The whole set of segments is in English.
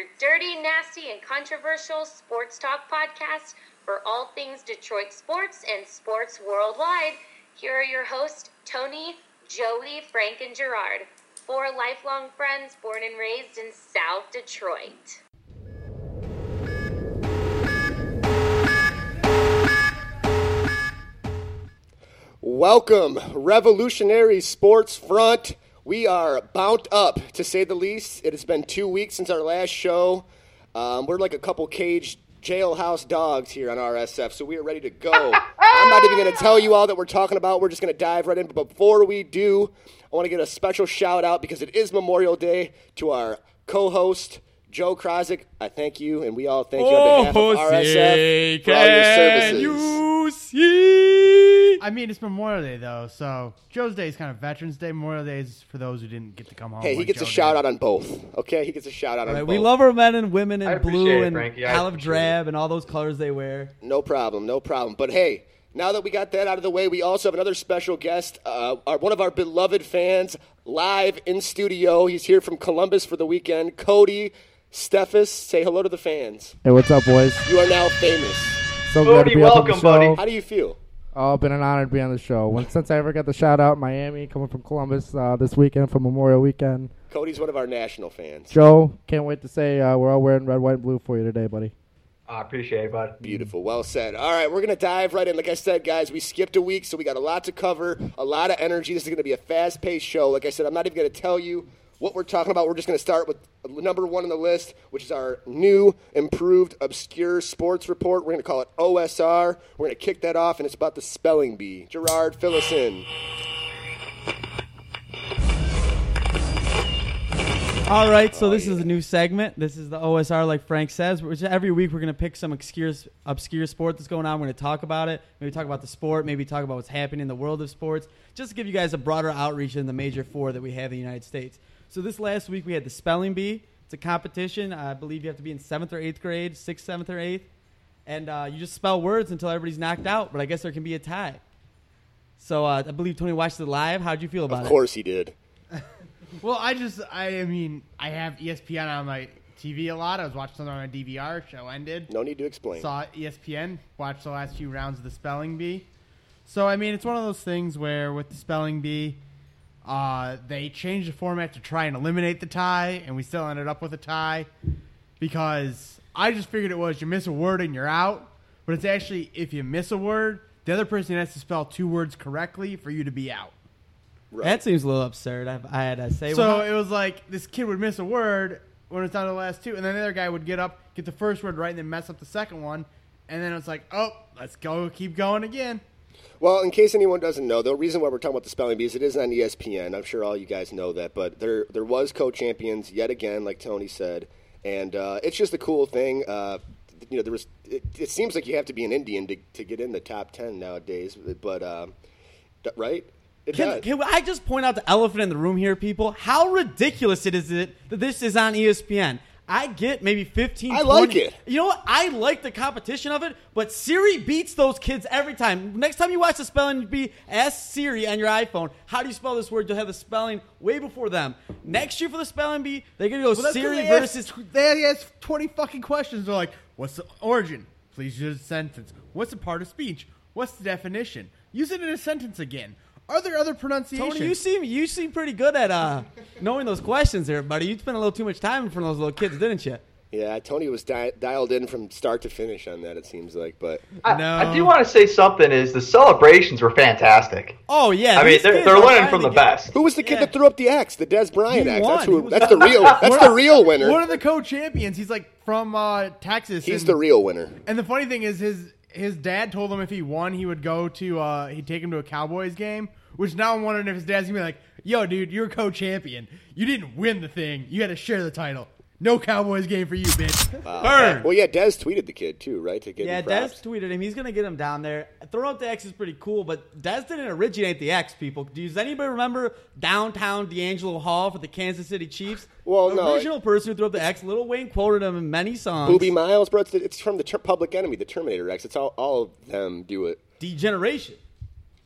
your dirty, nasty, and controversial sports talk podcast for all things Detroit sports and sports worldwide. Here are your hosts, Tony, Joey, Frank, and Gerard, four lifelong friends born and raised in South Detroit. Welcome, Revolutionary Sports Front. We are bound up, to say the least. It has been two weeks since our last show. Um, we're like a couple caged jailhouse dogs here on RSF, so we are ready to go. I'm not even going to tell you all that we're talking about. We're just going to dive right in. But before we do, I want to get a special shout out because it is Memorial Day to our co host, Joe Krosick. I thank you, and we all thank you on behalf of RSF for all your services. you see? I mean, it's Memorial Day though, so Joe's Day is kind of Veterans Day. Memorial Day is for those who didn't get to come home. Hey, he like gets a shout did. out on both. Okay, he gets a shout out on Right, both. we love our men and women in blue it, and Frankie. I olive appreciate drab and all those colors they wear. No problem, no problem. But hey, now that we got that out of the way, we also have another special guest, uh, our, one of our beloved fans, live in studio. He's here from Columbus for the weekend. Cody Steffes, say hello to the fans. Hey, what's up, boys? You are now famous. So glad Cody, to be up on the welcome, buddy. How do you feel? Oh, been an honor to be on the show. When, since I ever got the shout out, Miami, coming from Columbus uh, this weekend for Memorial Weekend. Cody's one of our national fans. Joe, can't wait to say uh, we're all wearing red, white, and blue for you today, buddy. I appreciate it, bud. Beautiful. Well said. All right, we're going to dive right in. Like I said, guys, we skipped a week, so we got a lot to cover, a lot of energy. This is going to be a fast paced show. Like I said, I'm not even going to tell you what we're talking about. We're just going to start with number one on the list, which is our new, improved, obscure sports report. We're going to call it OSR. We're going to kick that off, and it's about the spelling bee. Gerard, fill us in. All right, so this is a new segment. This is the OSR, like Frank says. Which every week we're going to pick some obscure, obscure sport that's going on. We're going to talk about it. Maybe talk about the sport. Maybe talk about what's happening in the world of sports. Just to give you guys a broader outreach than the major four that we have in the United States. So this last week we had the spelling bee. It's a competition. I believe you have to be in seventh or eighth grade, sixth, seventh, or eighth, and uh, you just spell words until everybody's knocked out. But I guess there can be a tie. So uh, I believe Tony watched it live. How'd you feel about it? Of it? course he did. Well, I just, I mean, I have ESPN on my TV a lot. I was watching something on my DVR. Show ended. No need to explain. Saw ESPN. Watched the last few rounds of the spelling bee. So I mean, it's one of those things where with the spelling bee, uh, they changed the format to try and eliminate the tie, and we still ended up with a tie because I just figured it was you miss a word and you're out, but it's actually if you miss a word, the other person has to spell two words correctly for you to be out. Right. That seems a little absurd. I, I had to say. So Well, it was like this kid would miss a word when it's down to the last two, and then the other guy would get up, get the first word right, and then mess up the second one, and then it's like, oh, let's go, keep going again. Well, in case anyone doesn't know, the reason why we're talking about the spelling bee is it is on ESPN. I'm sure all you guys know that, but there there was co-champions yet again, like Tony said, and uh, it's just a cool thing. Uh, you know, there was. It, it seems like you have to be an Indian to, to get in the top ten nowadays, but um, d- right? Can, can I just point out the elephant in the room here, people? How ridiculous it is it that this is on ESPN? I get maybe 15 I like it. You know what? I like the competition of it, but Siri beats those kids every time. Next time you watch the spelling bee, ask Siri on your iPhone, how do you spell this word? You'll have the spelling way before them. Next year for the spelling bee, they're going to go Well, Siri they asked- versus. they ask twenty fucking questions. They're like, "What's the origin? Please use a sentence. What's the part of speech? What's the definition? Use it in a sentence again. Are there other pronunciations?" Tony, you seem you seem pretty good at uh, knowing those questions there, buddy. You spent a little too much time in front of those little kids, didn't you? yeah, Tony was di- dialed in from start to finish on that. It seems like, but I, No. I do want to say something. Is the celebrations were fantastic. Oh yeah, I mean, they're, they're learning from the get- best. who was the kid Yeah. that threw up the X? The Dez Bryant He X. won. That's who. was- That's the real. That's the real winner. One of the co-champions. He's like from uh, Texas. He's and, the real winner. And the funny thing is, his his dad told him if he won, he would go to uh, he'd take him to a Cowboys game. Which now I'm wondering if his dad's gonna be like, "Yo, dude, you're co-champion. You didn't win the thing. You had to share the title. No Cowboys game for you, bitch." Uh, Burn. Well, yeah, Dez tweeted the kid too, right? To get Yeah, him Dez tweeted him. He's going to get him down there. Throw up the X is pretty cool, but Dez didn't originate the X, people. Does anybody remember downtown DeAngelo Hall for the Kansas City Chiefs? Well, the no, original person who threw up the X, Lil Wayne quoted him in many songs. Boobie Miles, bro. It's, it's from the ter- Public Enemy, the Terminator X. It's all all of them do it. Degeneration.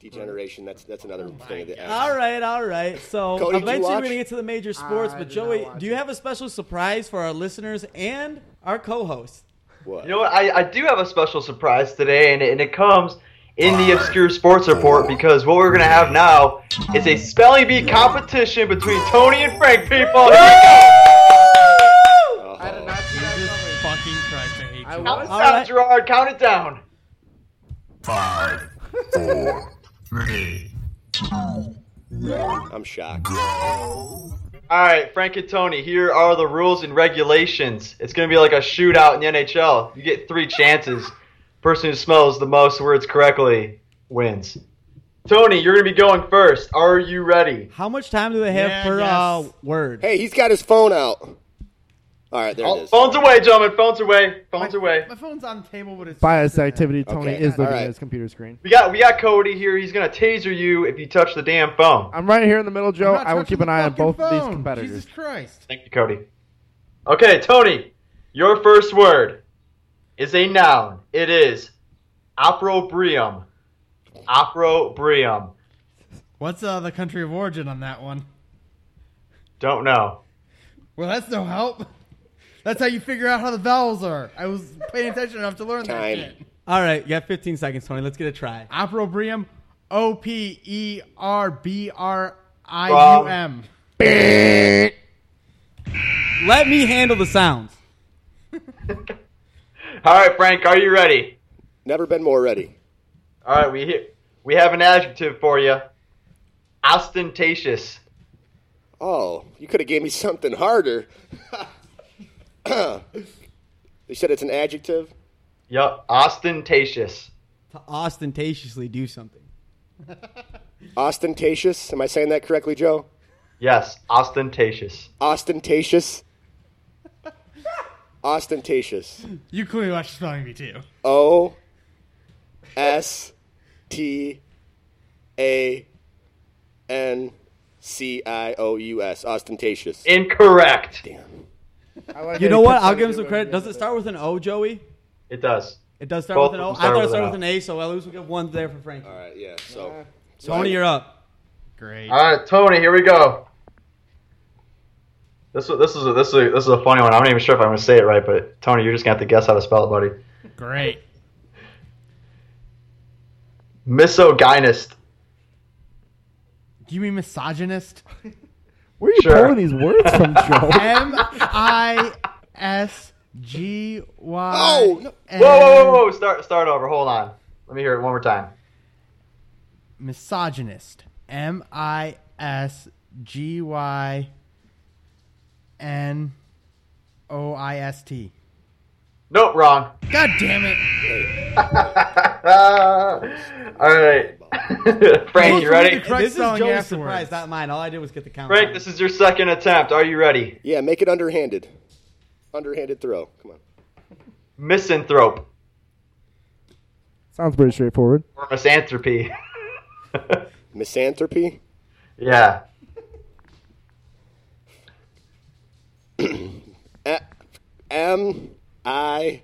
Degeneration. That's that's another oh thing. Of the uh, All right, all right. So Cody, eventually we're gonna get to the major sports, I but Joey, do you it. have a special surprise for our listeners and our co-host? What? You know what? I, I do have a special surprise today, and it, and it comes in the Obscure Sports Report because what we're going to have now is a spelling bee competition between Tony and Frank, people. Here we go! Oh, I did not see that coming. fucking Christ, I hate you. Count it down, right. Gerard. Count it down. Five, four, three, I'm shocked. All right, Frank and Tony, here are the rules and regulations. It's going to be like a shootout in the NHL. You get three chances. Person who smells the most words correctly wins. Tony, you're going to be going first. Are you ready? How much time do they have Yeah, per uh, word? Hey, he's got his phone out. All right, there it is. phones away, gentlemen. Phones away. Phones away. My phone's on the table, but it's Bias sitting there. activity. Tony Okay, is looking alright. at his computer screen. We got we got Cody here. He's gonna taser you if you touch the damn phone. I'm right here in the middle, Joe. I will keep an eye on fucking both of these competitors. Jesus Christ. Thank you, Cody. Okay, Tony, your first word is a noun. It is opprobrium. Opprobrium. What's uh, the country of origin on that one? Don't know. Well, that's no help. That's how you figure out how the vowels are. I was paying attention enough to learn Time. that shit. All right, you got 15 seconds, Tony. Let's get a try. Opprobrium, O P E R B R I U M. Let me handle the sounds. All right, Frank, are you ready? Never been more ready. All right, we he- we have an adjective for you. Ostentatious. Oh, you could have gave me something harder. you said it's an adjective. Yup, ostentatious. To ostentatiously do something. Ostentatious. Am I saying that correctly, Joe? Yes, ostentatious. Ostentatious. Ostentatious. You clearly watched Spelling Bee too. O S T A N C I O U S. Ostentatious. Incorrect. Damn. I like You know what? I'll give him some credit. Does it start with an O, Joey? It does. It does start Both with an of O. them I start thought it started with an A, so at least we get one there for Frank. All right, yeah. So, Tony, you're up. Great. All right, Tony, here we go. This is this is a, this is a, this is a funny one. I'm not even sure if I'm going to say it right, but Tony, you're just going to have to guess how to spell it, buddy. Great. Misogynist. Do you mean misogynist? Where are you Sure. pulling these words from, Joe? M I S G Y. Oh, no. Whoa, whoa, whoa, whoa! Start start over. Hold on. Let me hear it one more time. Misogynist. M I S G Y N O I S T. Nope, wrong. God damn it. All right, Frank, you ready? Correct this is spelling Joe's surprise, not mine. All I did was get the count. Frank, this is your second attempt. Are you ready? yeah, make it underhanded. Underhanded throw. Come on. Misanthrope Sounds pretty straightforward. or misanthropy. Misanthropy. yeah. A- M I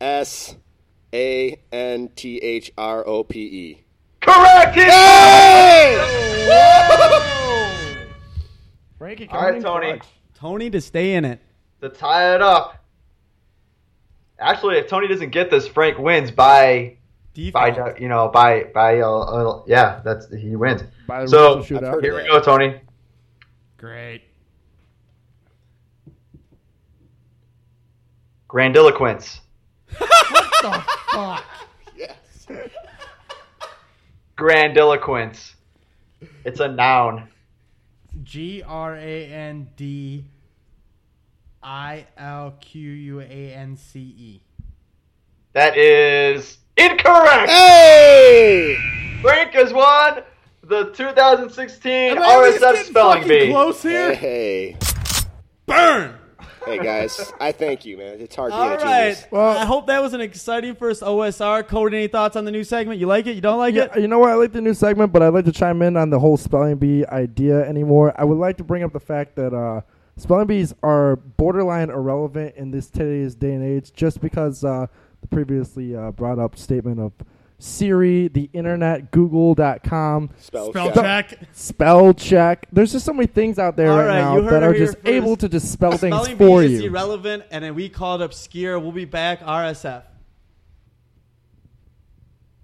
S A N T H R O P E. Correct. Frankie, All right, Tony. Tony to stay in it. To tie it up. Actually, if Tony doesn't get this, Frank wins by by you know by by uh, uh, yeah that's he wins. By the So rules of I've shootout. here we go, Tony. Great. Grandiloquence. what The fuck? Yes. Grandiloquence. It's a noun. G R A N D I L Q U A N C E. That is incorrect. Hey! Frank has won the 2016 Am I at least RSF spelling bee. close here? Hey. Burn! Hey guys, I thank you, man. It's hard All being a right. genius. Well- I hope that was an exciting first OSR. Cody, any thoughts on the new segment? You like it? You don't like Yeah, it? you know what? I like the new segment, but I'd like to chime in on the whole spelling bee idea anymore. I would like to bring up the fact that uh, spelling bees are borderline irrelevant in this today's day and age, just because uh, the previously uh, brought up statement of Siri, the internet, Google.com, Spell, Spell check. check. spell check. There's just so many things out there All right, right, now that are just able to just spell things Spelling for bee is you. irrelevant, and then we called obscure. We'll be back. RSF.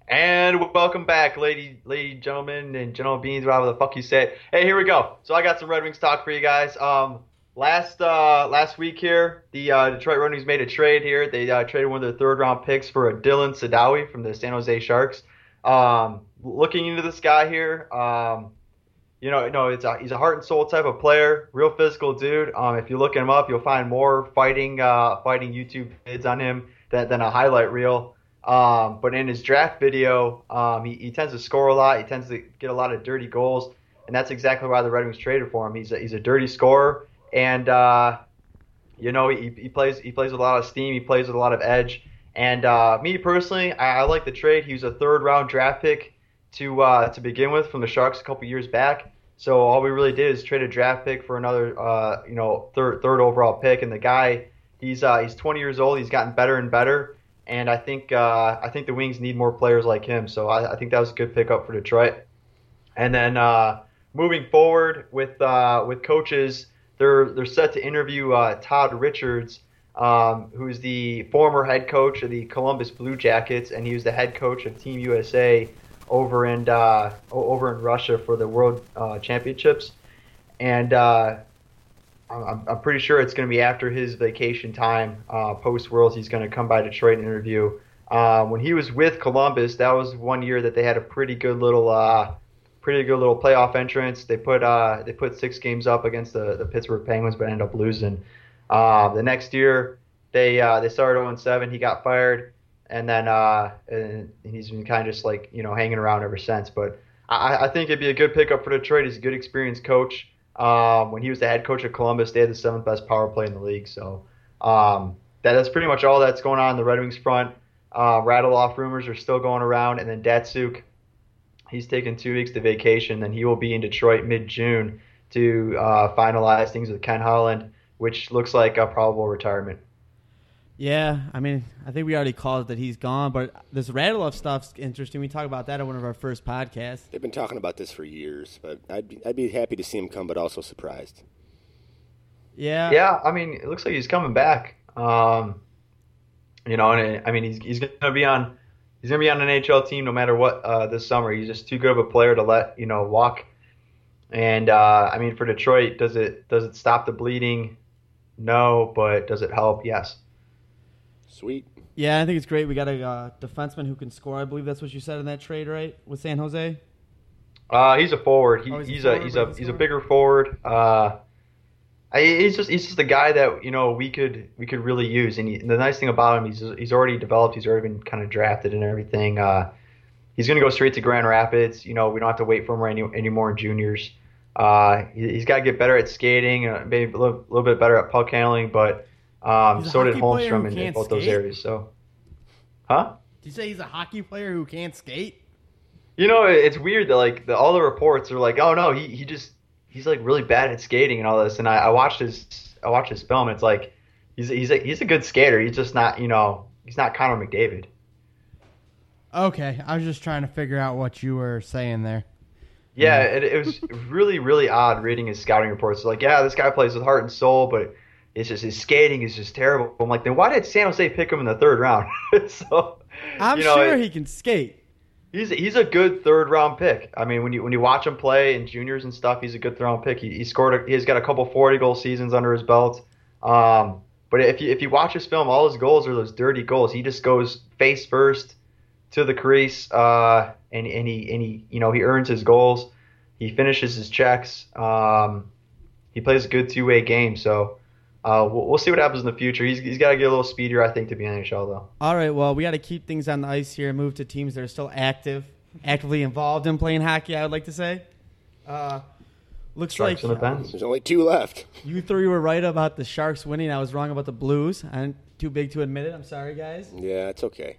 And welcome back, lady, lady, gentlemen, and gentlemen beans, whatever the fuck you say. Hey, here we go. So I got some Red Wings talk for you guys. Um, last uh, last week here, the uh, Detroit Red Wings made a trade here. They uh, traded one of their third round picks for a Dylan Sadowy from the San Jose Sharks. Um, looking into this guy here, um, you know, no, it's a, he's a heart and soul type of player, real physical dude. Um, if you look him up, you'll find more fighting uh, fighting YouTube vids on him than, than a highlight reel. Um, but in his draft video, um, he, he tends to score a lot. He tends to get a lot of dirty goals, and that's exactly why the Red Wings traded for him. He's a, he's a dirty scorer, and uh, you know he, he plays he plays with a lot of steam. He plays with a lot of edge. And uh, me personally, I, I like the trade. He was a third round draft pick to uh, to begin with from the Sharks a couple years back. So all we really did is trade a draft pick for another uh, you know third third overall pick. And the guy he's uh, he's 20 years old. He's gotten better and better. And I think uh, I think the Wings need more players like him. So I, I think that was a good pickup for Detroit. And then uh, moving forward with with coaches, they're they're set to interview uh, Todd Richards, um, who's the former head coach of the Columbus Blue Jackets, and he was the head coach of Team USA over in uh, over in Russia for the World uh, Championships. And uh, I'm, I'm pretty sure it's going to be after his vacation time, uh, post Worlds. He's going to come by Detroit and interview. Uh, when he was with Columbus, that was one year that they had a pretty good little, uh, pretty good little playoff entrance. They put uh, they put six games up against the, the Pittsburgh Penguins, but ended up losing. Uh, the next year, they uh, they started 0 7. He got fired, and then uh, and he's been kind of just like you know hanging around ever since. But I, I think it'd be a good pickup for Detroit. He's a good experienced coach. Um, when he was the head coach of Columbus, they had the seventh best power play in the league. So um, that, that's pretty much all that's going on in the Red Wings front. Uh, Radulov rumors are still going around, and then Datsyuk, he's taking two weeks to vacation. Then he will be in Detroit mid June to uh, finalize things with Ken Holland, which looks like a probable retirement. Yeah, I mean, I think we already called that he's gone, but this Radulov stuff's interesting. We talked about that on one of our first podcasts. They've been talking about this for years, but I'd be, I'd be happy to see him come, but also surprised. Yeah, Yeah, I mean, it looks like he's coming back. Um, you know, and I mean, he's he's gonna be on he's gonna be on an NHL team no matter what uh, this summer. He's just too good of a player to let you know walk. And uh, I mean, for Detroit, does it does it stop the bleeding? No, but does it help? Yes. Sweet. yeah, I think it's great. We got a uh, defenseman who can score. I believe that's what you said in that trade, right? With San Jose. Uh, he's a forward. He, Oh, he's a he's, forward, a he's a he's a he's a bigger forward. Uh, I, he's just he's just a guy that you know we could we could really use. And he, the nice thing about him, he's he's already developed. He's already been kind of drafted and everything. Uh, he's gonna go straight to Grand Rapids. You know, we don't have to wait for him any anymore in juniors. Uh, he, he's got to get better at skating, uh, maybe a little, little bit better at puck handling, but um, so did Holmstrom in, in both those areas. So, huh? Did you say he's a hockey player who can't skate? You know, it's weird that like the, all the reports are like, oh no, he, he just he's like really bad at skating and all this. And I, I watched his I watched his film. And it's like he's he's a, he's a good skater. He's just not you know he's not Connor McDavid. Okay, I was just trying to figure out what you were saying there. Yeah, it, it was really really odd reading his scouting reports. Like, yeah, this guy plays with heart and soul, but it's just his skating is just terrible. I'm like, then why did San Jose pick him in the third round? so I'm you know, sure it- he can skate. He's he's a good third round pick. I mean, when you when you watch him play in juniors and stuff, he's a good third round pick. He, he scored. A, he's got a couple forty goal seasons under his belt. Um, but if you if you watch his film, all his goals are those dirty goals. He just goes face first to the crease, uh, and and he and he you know he earns his goals. He finishes his checks. Um, he plays a good two way game. So. Uh, we'll, we'll see what happens in the future. He's, he's got to get a little speedier, I think, to be in the NHL, though. All right, well, we got to keep things on the ice here and move to teams that are still active, actively involved in playing hockey. I would like to say. Uh, looks Sharks and the like There's only two left. you three were right about the Sharks winning. I was wrong about the Blues. I'm too big to admit it. I'm sorry, guys. Yeah, it's okay.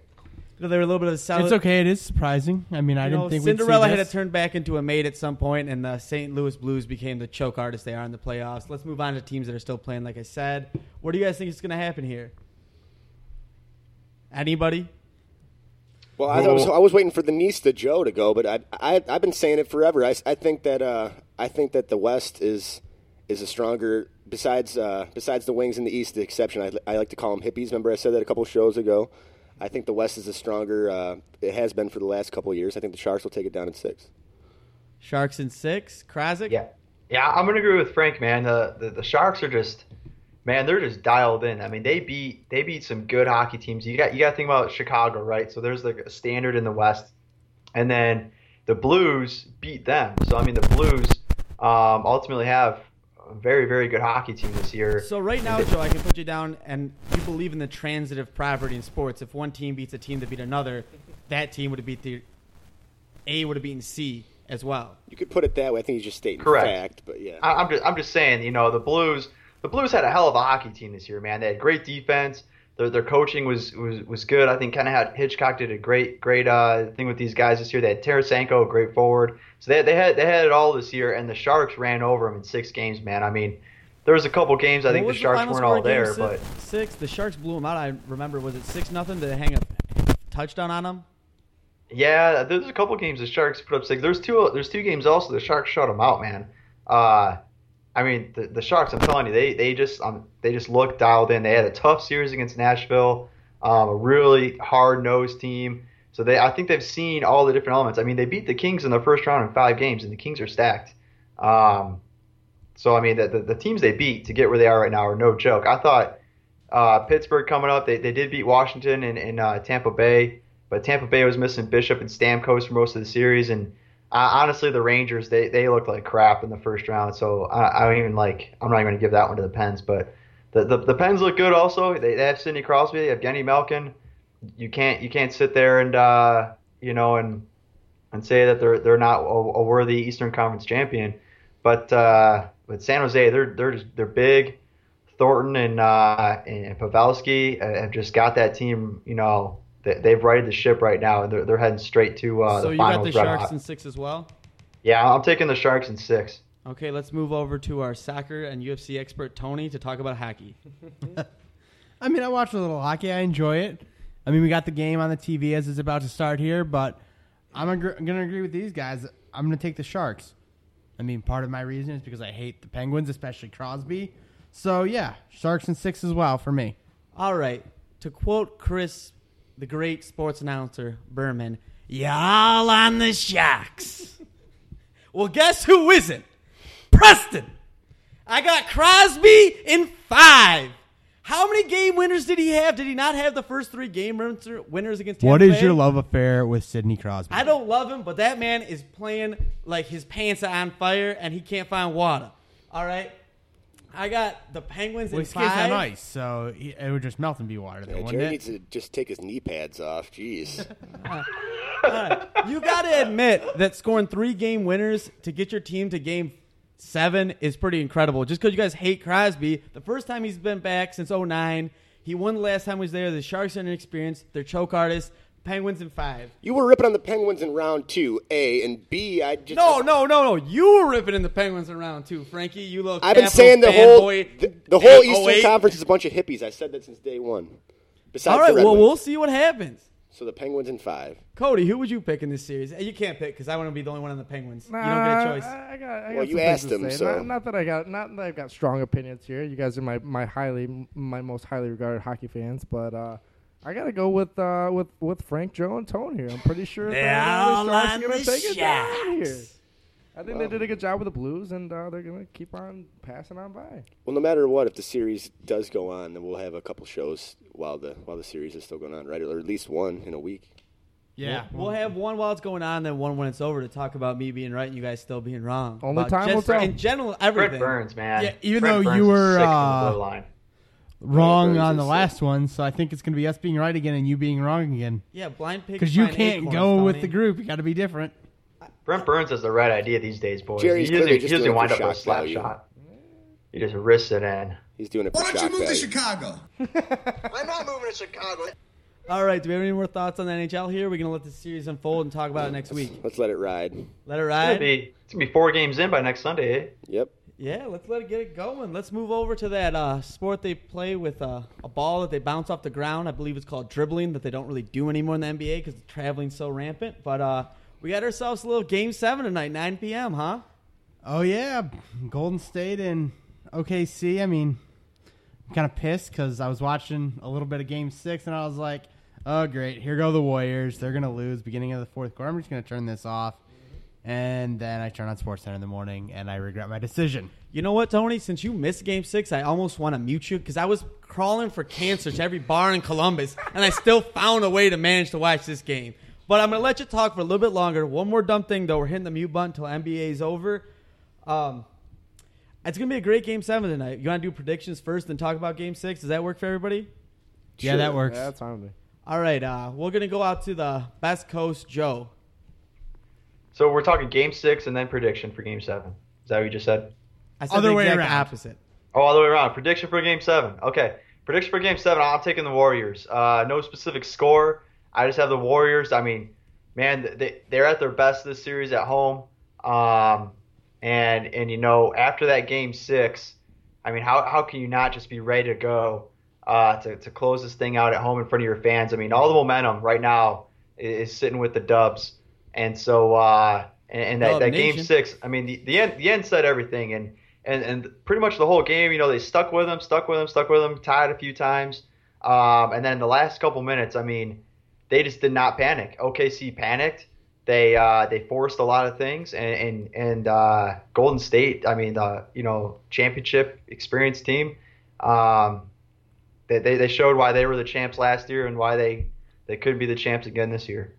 You know, they were a little bit of a solid. It's okay. It is surprising. I mean, I You didn't know, think Cinderella we'd see had to turn back into a maid at some point, and the St. Louis Blues became the choke artist they are in the playoffs. Let's move on to teams that are still playing. Like I said, what do you guys think is going to happen here? Anybody? Well, I, I was I was waiting for the Nista Joe to go, but I, I I've been saying it forever. I, I think that uh, I think that the West is is a stronger besides uh, besides the Wings in the East. The exception I, I like to call them hippies. Remember I said that a couple shows ago. I think the West is a stronger. Uh, it has been for the last couple of years. I think the Sharks will take it down in six. Sharks in six. Krasick. Yeah, yeah, I'm gonna agree with Frank, man. The, the the Sharks are just, man, they're just dialed in. I mean, they beat they beat some good hockey teams. You got you got to think about Chicago, right? So there's like a standard in the West, and then the Blues beat them. So I mean, the Blues um, ultimately have a very very good hockey team this year. So right now, Joe, I can put you down, and you believe in the transitive property in sports. If one team beats a team that beat another, that team would have beat the A would have beaten C as well. You could put it that way. I think he's just stating Correct. fact, but yeah. I, I'm just I'm just saying, you know, the Blues the Blues had a hell of a hockey team this year, man. They had great defense. Their, their coaching was, was, was good. I think kind of had Hitchcock did a great great uh, thing with these guys this year. They had Tarasenko, a great forward. So they, they had they had it all this year, and the Sharks ran over them in six games, man. I mean, there was a couple games I think What the Sharks weren't all there, six, but six. The Sharks blew them out. I remember. Was it six nothing? Did they hang a touchdown on them? Yeah, there's a couple games the Sharks put up six. There's two. There's two games also the Sharks shut them out, man. Uh, I mean the, the Sharks. I'm telling you, they they just um they just looked dialed in. They had a tough series against Nashville, um, a really hard nosed team. So they I think they've seen all the different elements. I mean they beat the Kings in the first round in five games, and the Kings are stacked. Um, so I mean the, the the teams they beat to get where they are right now are no joke. I thought uh, Pittsburgh coming up, they they did beat Washington and, and uh, Tampa Bay. But Tampa Bay was missing Bishop and Stamkos for most of the series, and uh, honestly, the Rangers they, they looked like crap in the first round. So I, I don't even like I'm not going to give that one to the Pens, but the, the the Pens look good also. They, they have Sidney Crosby, they have Genny Malkin. You can't you can't sit there and uh, you know and and say that they're they're not a, a worthy Eastern Conference champion. But uh, but San Jose they're they're just, they're big. Thornton and uh, and Pavelski uh, have just got that team you know they, they've righted the ship right now, and they're, they're heading straight to uh, so the you got the Sharks hot. in six as well. Yeah, I'm taking the Sharks in six. Okay, let's move over to our soccer and UFC expert Tony to talk about hockey. I mean, I watch a little hockey. I enjoy it. I mean, we got the game on the TV as it's about to start here, but I'm agr- going to agree with these guys. I'm going to take the Sharks. I mean, part of my reason is because I hate the Penguins, especially Crosby. So yeah, Sharks and six as well for me. All right, to quote Chris, the great sports announcer Berman, y'all on the Sharks. well, guess who isn't? Preston. I got Crosby in five. How many game winners did he have? Did he not have the first three game winners against Tampa What is Bay? your love affair with Sidney Crosby? I don't love him, but that man is playing like his pants are on fire and he can't find water. All right. I got the Penguins Well, in he skates five. on ice, so he, it would just melt and be water. Then, Yeah, Jerry it? needs to just take his knee pads off. Jeez. Uh, uh, you got to admit that scoring three game winners to get your team to game seven is pretty incredible. Just because you guys hate Crosby, the first time he's been back since 09, he won the last time he was there. The Sharks are inexperienced. They're choke artists. Penguins in five. you were ripping on the Penguins in round two, A and B. I just No, no, no, no. You were ripping in the Penguins in round two, Frankie. You little. I've been Capitals saying the whole fanboy. the, the whole Eastern wait. Conference is a bunch of hippies. I said that since day one. Besides All right, the Red well, Wings. we'll see what happens. So the Penguins in five. Cody, who would you pick in this series? You can't pick because I want to be the only one on the Penguins. you don't get a choice. I, I got, I got Well, you asked to him, so- not, not that I got, not that I've got strong opinions here. You guys are my, my highly, my most highly regarded hockey fans, but uh, I gotta go with uh, with with Frank, Joe, and Tone here. I'm pretty sure that uh, the Sharks are gonna take it down here. I think they did a good job with the Blues, and uh, they're gonna keep on passing on by. Well, no matter what, if the series does go on, then we'll have a couple shows while the while the series is still going on, right? Or at least one in a week. Yeah, We'll have one while it's going on, then one when it's over to talk about me being right and you guys still being wrong. Only About time just- will tell. In general, everything. Fred Burns, man. Yeah, even Fred though Burns you is were, sick from uh, the blue line. Wrong on the last one, so I think it's going to be us being right again and you being wrong again. Yeah, blind pig. Because you find can't acorns, go with Tony. the group. You got to be different. Brent Burns has the right idea these days, boys. Jerry's he usually, clearly he just usually doing it wind for up with a shock slap value. shot. He just wrists it in. He's doing it for Why don't you shock move to value. Chicago? I'm not moving to Chicago. All right, do we have any more thoughts on the NHL here? We're going to let the series unfold and talk about it next week. Let's let it ride. Let it It's gonna ride. be it's gonna be four games in by next Sunday. Eh? Yep. Yeah, let's let it get it going. Let's move over to that uh, sport they play with uh, a ball that they bounce off the ground. I believe it's called dribbling that they don't really do anymore in the NBA because traveling's so rampant. But uh, we got ourselves a little game seven tonight, 9 p.m., huh? Oh yeah, Golden State and OKC. I mean, I'm kind of pissed because I was watching a little bit of Game Six and I was like, "Oh great, here go the Warriors. They're gonna lose beginning of the fourth quarter. I'm just gonna turn this off." And then I turn on SportsCenter in the morning and I regret my decision. You know what, Tony? Since you missed game six, I almost want to mute you because I was crawling for cancer to every bar in Columbus, and I still found a way to manage to watch this game. But I'm going to let you talk for a little bit longer. One more dumb thing, though. We're hitting the mute button until NBA is over. Um, it's going to be a great game seven tonight. You want to do predictions first, then talk about game six? Does that work for everybody? Yeah, that works. Yeah, that's fine with me. All right. Uh, we're going to go out to the Best Coast Joe. So we're talking game six and then prediction for game seven. Is that what you just said? I said Other the way exact around. opposite. Oh, all the way around. Prediction for game seven. Okay. Prediction for game seven. I'm taking the Warriors. Uh, no specific score. I just have the Warriors. I mean, man, they, they're at their best this series at home. Um, and, and, you know, after that game six, I mean, how, how can you not just be ready to go uh, to, to close this thing out at home in front of your fans? I mean, all the momentum right now is, is sitting with the Dubs. And so, uh, and, and that, that game six, I mean, the, the end, the end said everything. And, and and pretty much the whole game, you know, they stuck with him, stuck with him, stuck with him, tied a few times, um, and then in the last couple minutes, I mean, they just did not panic. OKC panicked. They uh, they forced a lot of things, and and, and uh, Golden State, I mean, the you know championship experienced team, um, they, they they showed why they were the champs last year and why they they could be the champs again this year.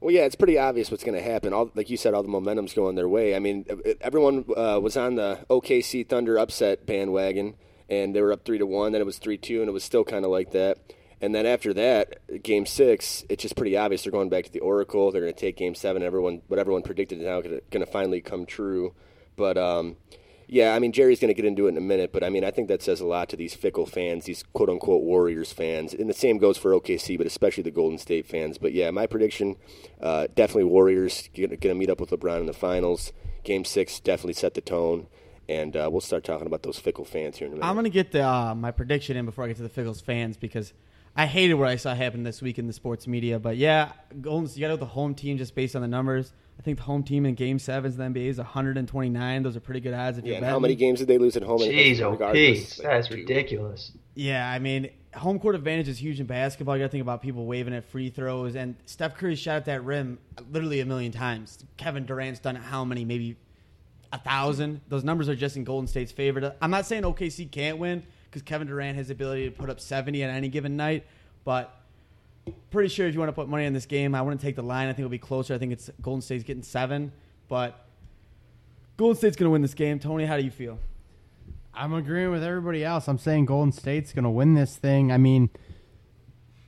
Well, yeah, it's pretty obvious what's going to happen. All, like you said, all the momentum's going their way. I mean, everyone uh, was on the OKC Thunder upset bandwagon, and they were up three to one. Then it was three two, and it was still kind of like that. And then after that, Game Six, it's just pretty obvious they're going back to the Oracle. They're going to take Game Seven. Everyone, what everyone predicted is now going to finally come true. But um, yeah, I mean, Jerry's going to get into it in a minute, but I mean, I think that says a lot to these fickle fans, these quote unquote Warriors fans. And the same goes for OKC, but especially the Golden State fans. But yeah, my prediction uh, definitely Warriors going to meet up with LeBron in the finals. Game six definitely set the tone. And uh, we'll start talking about those fickle fans here in a minute. I'm gonna get the, uh, my prediction in before I get to the Fickles fans because I hated what I saw happen this week in the sports media. But yeah, Golden, you got to go the home team just based on the numbers. I think the home team in Game Sevens in the NBA is 129. Those are pretty good odds if yeah, you're and betting. how many games did they lose at home? Jeez, oh, regardless? peace. Like, That's ridiculous. Yeah, I mean, home court advantage is huge in basketball. You got to think about people waving at free throws, and Steph Curry shot at that rim literally a million times. Kevin Durant's done it how many? Maybe a thousand. Those numbers are just in Golden State's favor. I'm not saying OKC can't win because Kevin Durant has the ability to put up 70 on any given night, but pretty sure if you want to put money on this game, I wouldn't take the line. I think it'll be closer. I think it's Golden State's getting seven, but Golden State's going to win this game. Tony, how do you feel? I'm agreeing with everybody else. I'm saying Golden State's going to win this thing. I mean,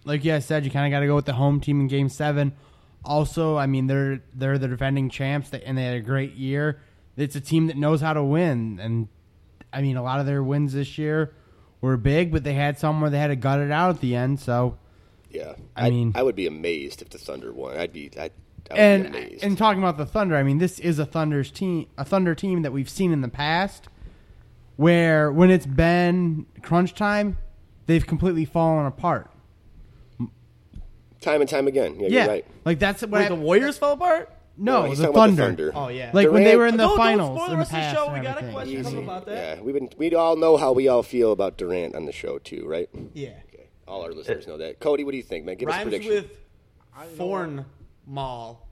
like you guys said, you kind of got to go with the home team in Game Seven. Also, I mean, they're they're the defending champs, and they had a great year. It's a team that knows how to win, and I mean, a lot of their wins this year were big, but they had some where they had to gut it out at the end. So, Yeah, I I mean- I would be amazed if the Thunder won. I'd be, I'd, I would and be amazed. and talking about the Thunder, I mean, this is a Thunder's team, a Thunder team that we've seen in the past, where when it's been crunch time, they've completely fallen apart. time and time again. Yeah, Yeah, you're right. like that's what Wait, I- the Warriors fell apart? No, No, he's the talking about the Thunder. Thunder. Oh yeah. Like when they were in the Don't- don't finals spoil the in the rest of the show. We got a question. Easy. about that. Yeah, we've been. We all know how we all feel about Durant on the show too, right? Yeah. Okay, all our listeners know that. Cody, what do you think, man? Give us a Rhymes prediction. with Thorn Mall.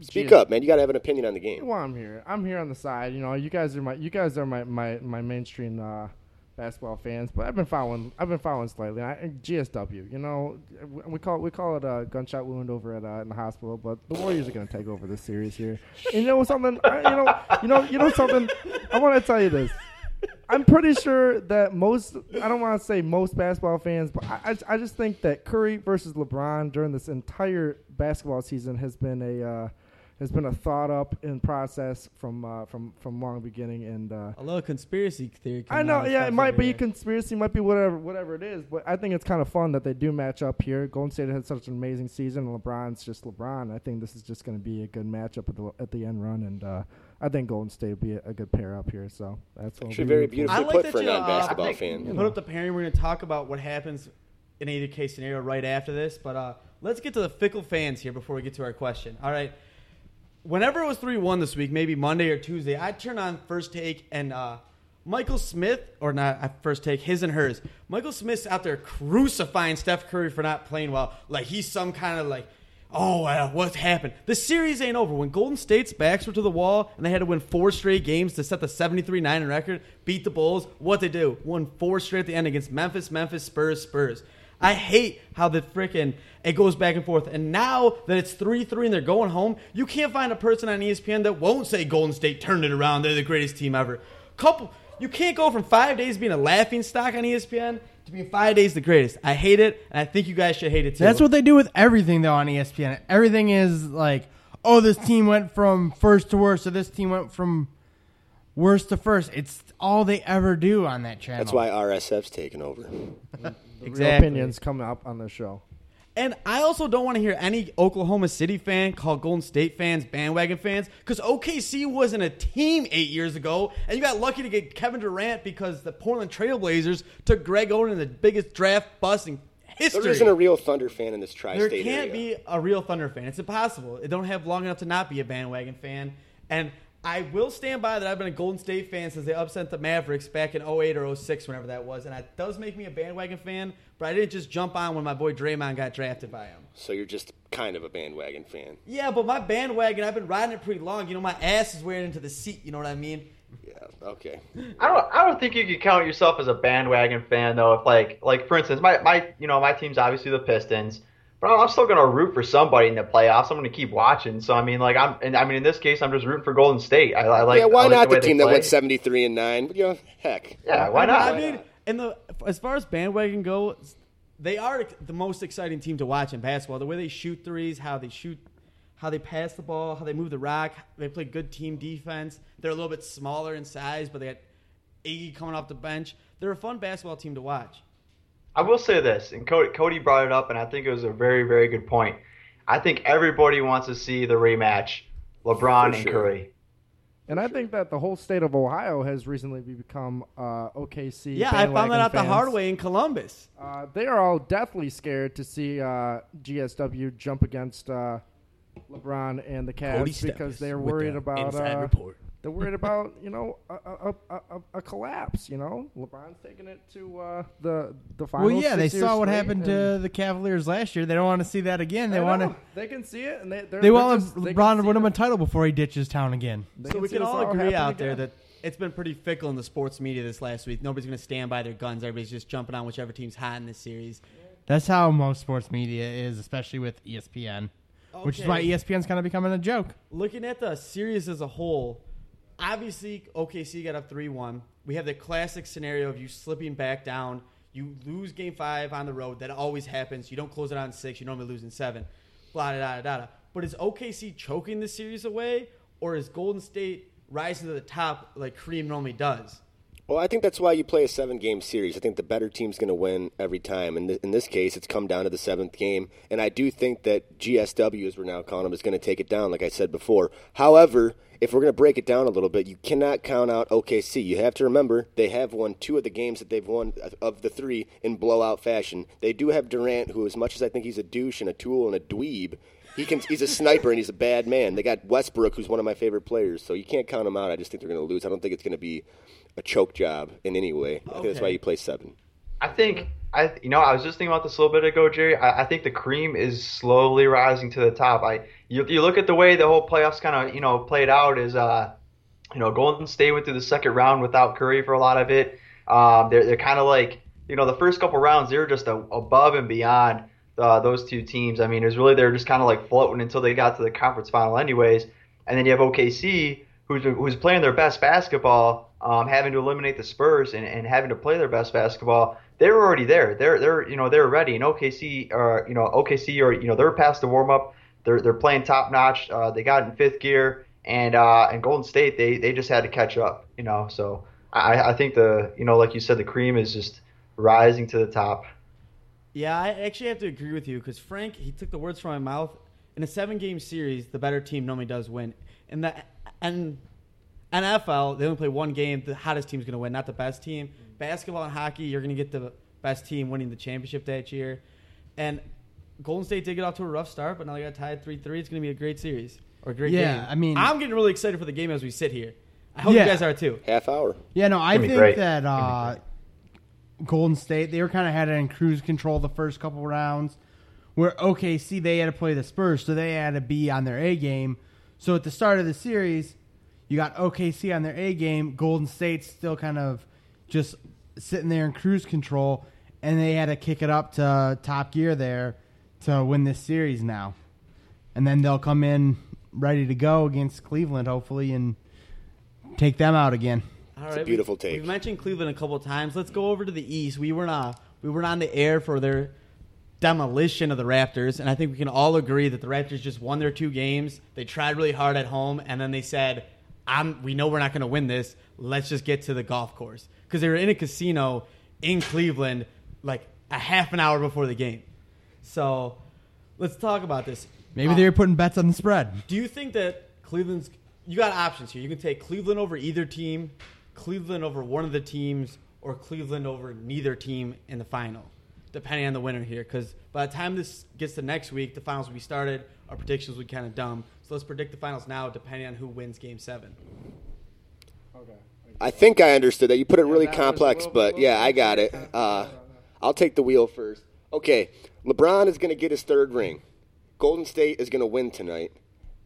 Speak Yeah. up, man. You got to have an opinion on the game. Well, I'm here. I'm here on the side. You know, you guys are my you guys are my my, my mainstream uh, basketball fans, but I've been following I've been following slightly. I, GSW, you know, we call we call it a gunshot wound over at uh, in the hospital, but the Warriors are going to take over this series here. And you know something? I, you know, you know, you know something. I want to tell you this. I'm pretty sure that most, I don't want to say most basketball fans, but I, I, I just think that Curry versus LeBron during this entire basketball season has been a, uh, has been a thought up in process from uh, from from long beginning, and uh, A little conspiracy theory. I know, yeah, it might be here. conspiracy, might be whatever, whatever it is. But I think it's kind of fun that they do match up here. Golden State had such an amazing season, and LeBron's just LeBron. I think this is just going to be a good matchup at the at the end run, and uh, I think Golden State will be a, a good pair up here. So that's what Actually, we'll be very beautiful. I Simply like put that for a you, uh, non-basketball I think fan. Put up the pairing. We're going to talk about what happens in either case scenario right after this. But uh, let's get to the fickle fans here before we get to our question. All right. Whenever it was 3 1 this week, maybe Monday or Tuesday, I'd turn on First Take and uh, Michael Smith, or not First Take, his and hers. Michael Smith's out there crucifying Steph Curry for not playing well. Like he's some kind of like, oh, uh, what's happened? The series ain't over. When Golden State's backs were to the wall and they had to win four straight games to set the 73 9 record, beat the Bulls, what they do? Won four straight at the end against Memphis, Memphis, Spurs, Spurs. I hate how the frickin' it goes back and forth. And now that it's 3 3 and they're going home, you can't find a person on ESPN that won't say Golden State turned it around. They're the greatest team ever. Couple, you can't go from five days being a laughing stock on ESPN to being five days the greatest. I hate it, and I think you guys should hate it too. That's what they do with everything though on ESPN. Everything is like, oh, this team went from first to worst, or this team went from worst to first. It's all they ever do on that channel. That's why RSF's taken over. The real opinions coming up on the show. And I also don't want to hear any Oklahoma City fan call Golden State fans bandwagon fans because OKC wasn't a team eight years ago, and you got lucky to get Kevin Durant because the Portland Trailblazers took Greg Oden in the biggest draft bust in history. There isn't a real Thunder fan in this tri-state You can't area. be a real Thunder fan. It's impossible. They don't have long enough to not be a bandwagon fan. And I will stand by that I've been a Golden State fan since they upset the Mavericks back in 08 or 06, whenever that was. And that does make me a bandwagon fan, but I didn't just jump on when my boy Draymond got drafted by him. So you're just kind of a bandwagon fan. Yeah, but my bandwagon, I've been riding it pretty long. You know, my ass is wearing into the seat. You know what I mean? Yeah. Okay. I don't. I don't think you could count yourself as a bandwagon fan though. If like, like for instance, my my you know my team's obviously the Pistons, but I'm still gonna root for somebody in the playoffs. I'm gonna keep watching. So I mean, like I'm, and I mean in this case, I'm just rooting for Golden State. I, I like. yeah. Why like not the, the, team that went 73 and nine? But, you know, heck. Yeah, why not? I mean, and the as far as bandwagon go, they are the most exciting team to watch in basketball. The way they shoot threes, how they shoot, how they pass the ball, how they move the rock. They play good team defense. They're a little bit smaller in size, but they got Iggy coming off the bench. They're a fun basketball team to watch. I will say this, and Cody, Cody brought it up, and I think it was a very, very good point. I think everybody wants to see the rematch, LeBron For and. Curry. And I think that the whole state of Ohio has recently become uh, OKC. Yeah, I found that out the hard way in Columbus. Uh, they are all deathly scared to see uh, GSW jump against uh, LeBron and the Cavs because they're worried about uh, they're worried about you know a, a, a, a, a collapse. You know, LeBron's taking it to uh, the the well, yeah, they saw what happened to the Cavaliers last year. They don't want to see that again. They want to. They can see it, and they they're, They want just- LeBron can to win him a title before he ditches town again. They so we can all agree happen out there that it's been pretty fickle in the sports media this last week. Nobody's going to stand by their guns. Everybody's just jumping on whichever team's hot in this series. That's how most sports media is, especially with ESPN, which is why ESPN's kind of becoming a joke. Looking at the series as a whole, obviously OKC got up 3 1. We have the classic scenario of you slipping back down. You lose game five on the road. That always happens. You don't close it on six. You normally lose in seven. Blah, da, da, da, da. But is OKC choking the series away, or is Golden State rising to the top like Kareem normally does? Well, I think that's why you play a seven-game series. I think the better team's going to win every time. And th- in this case, it's come down to the seventh game, and I do think that GSW, as we're now calling them, is going to take it down, like I said before. However, if we're going to break it down a little bit, you cannot count out OKC. You have to remember they have won two of the games that they've won uh, of the three in blowout fashion. They do have Durant, who, as much as I think he's a douche and a tool and a dweeb, he can. He's a sniper and he's a bad man. They got Westbrook, who's one of my favorite players. So you can't count him out. I just think they're going to lose. I don't think it's going to be a choke job in any way. I think that's why you play seven. I think I you know I was just thinking about this a little bit ago, Jerry. I, I think the cream is slowly rising to the top. I you, you look at the way the whole playoffs kind of you know played out is uh you know Golden State went through the second round without Curry for a lot of it. Um, they're they're kind of like you know the first couple rounds they were just a, above and beyond uh, those two teams. I mean it was really they're just kind of like floating until they got to the conference final anyways. And then you have OKC who's who's playing their best basketball, um, having to eliminate the Spurs and, and having to play their best basketball. They were already there. They're they're you know they're ready. And OKC or you know OKC or you know they're past the warm up. They're they're playing top notch. Uh, they got in fifth gear, and uh, and Golden State they they just had to catch up. You know, so I I think the you know like you said the cream is just rising to the top. Yeah, I actually have to agree with you because Frank he took the words from my mouth. In a seven-game series, the better team normally does win. In the and NFL, they only play one game. The hottest team's going to win, not the best team. Basketball and hockey, you're going to get the best team winning the championship that year. And Golden State did get off to a rough start, but now they got tied three three. It's going to be a great series or a great Yeah, game. Yeah, I mean- I'm getting really excited for the game as we sit here. I hope Yeah. you guys are too. Half hour. Yeah, no, I think great. that uh, Golden State they were kind of had it in cruise control the first couple rounds, where OKC they had to play the Spurs, so they had to be on their A game. So at the start of the series, you got OKC on their A game, Golden State's still kind of just sitting there in cruise control, and they had to kick it up to top gear there to win this series now, and then they'll come in ready to go against Cleveland hopefully and take them out again. All It's a beautiful we, take. We've mentioned Cleveland a couple of times. Let's go over to the East. We were not we were not on the air for their demolition of the Raptors, and I think we can all agree that the Raptors just won their two games. They tried really hard at home, and then they said, "I'm we know we're not going to win this. Let's just get to the golf course." Because they were in a casino in Cleveland like a half an hour before the game. So let's talk about this. Maybe Uh, they were putting bets on the spread. do you think that Cleveland's you got options here? You can take Cleveland over either team, Cleveland over one of the teams, or Cleveland over neither team in the final, depending on the winner here. Because by the time this gets to next week, the finals will be started. Our predictions will be kind of dumb. So let's predict the finals now, depending on who wins Game Seven. Okay. I think I understood that. You put it really that was a complex, little- but little yeah, I got it. Uh, I'll take the wheel first. Okay, LeBron is going to get his third ring. Golden State is going to win tonight,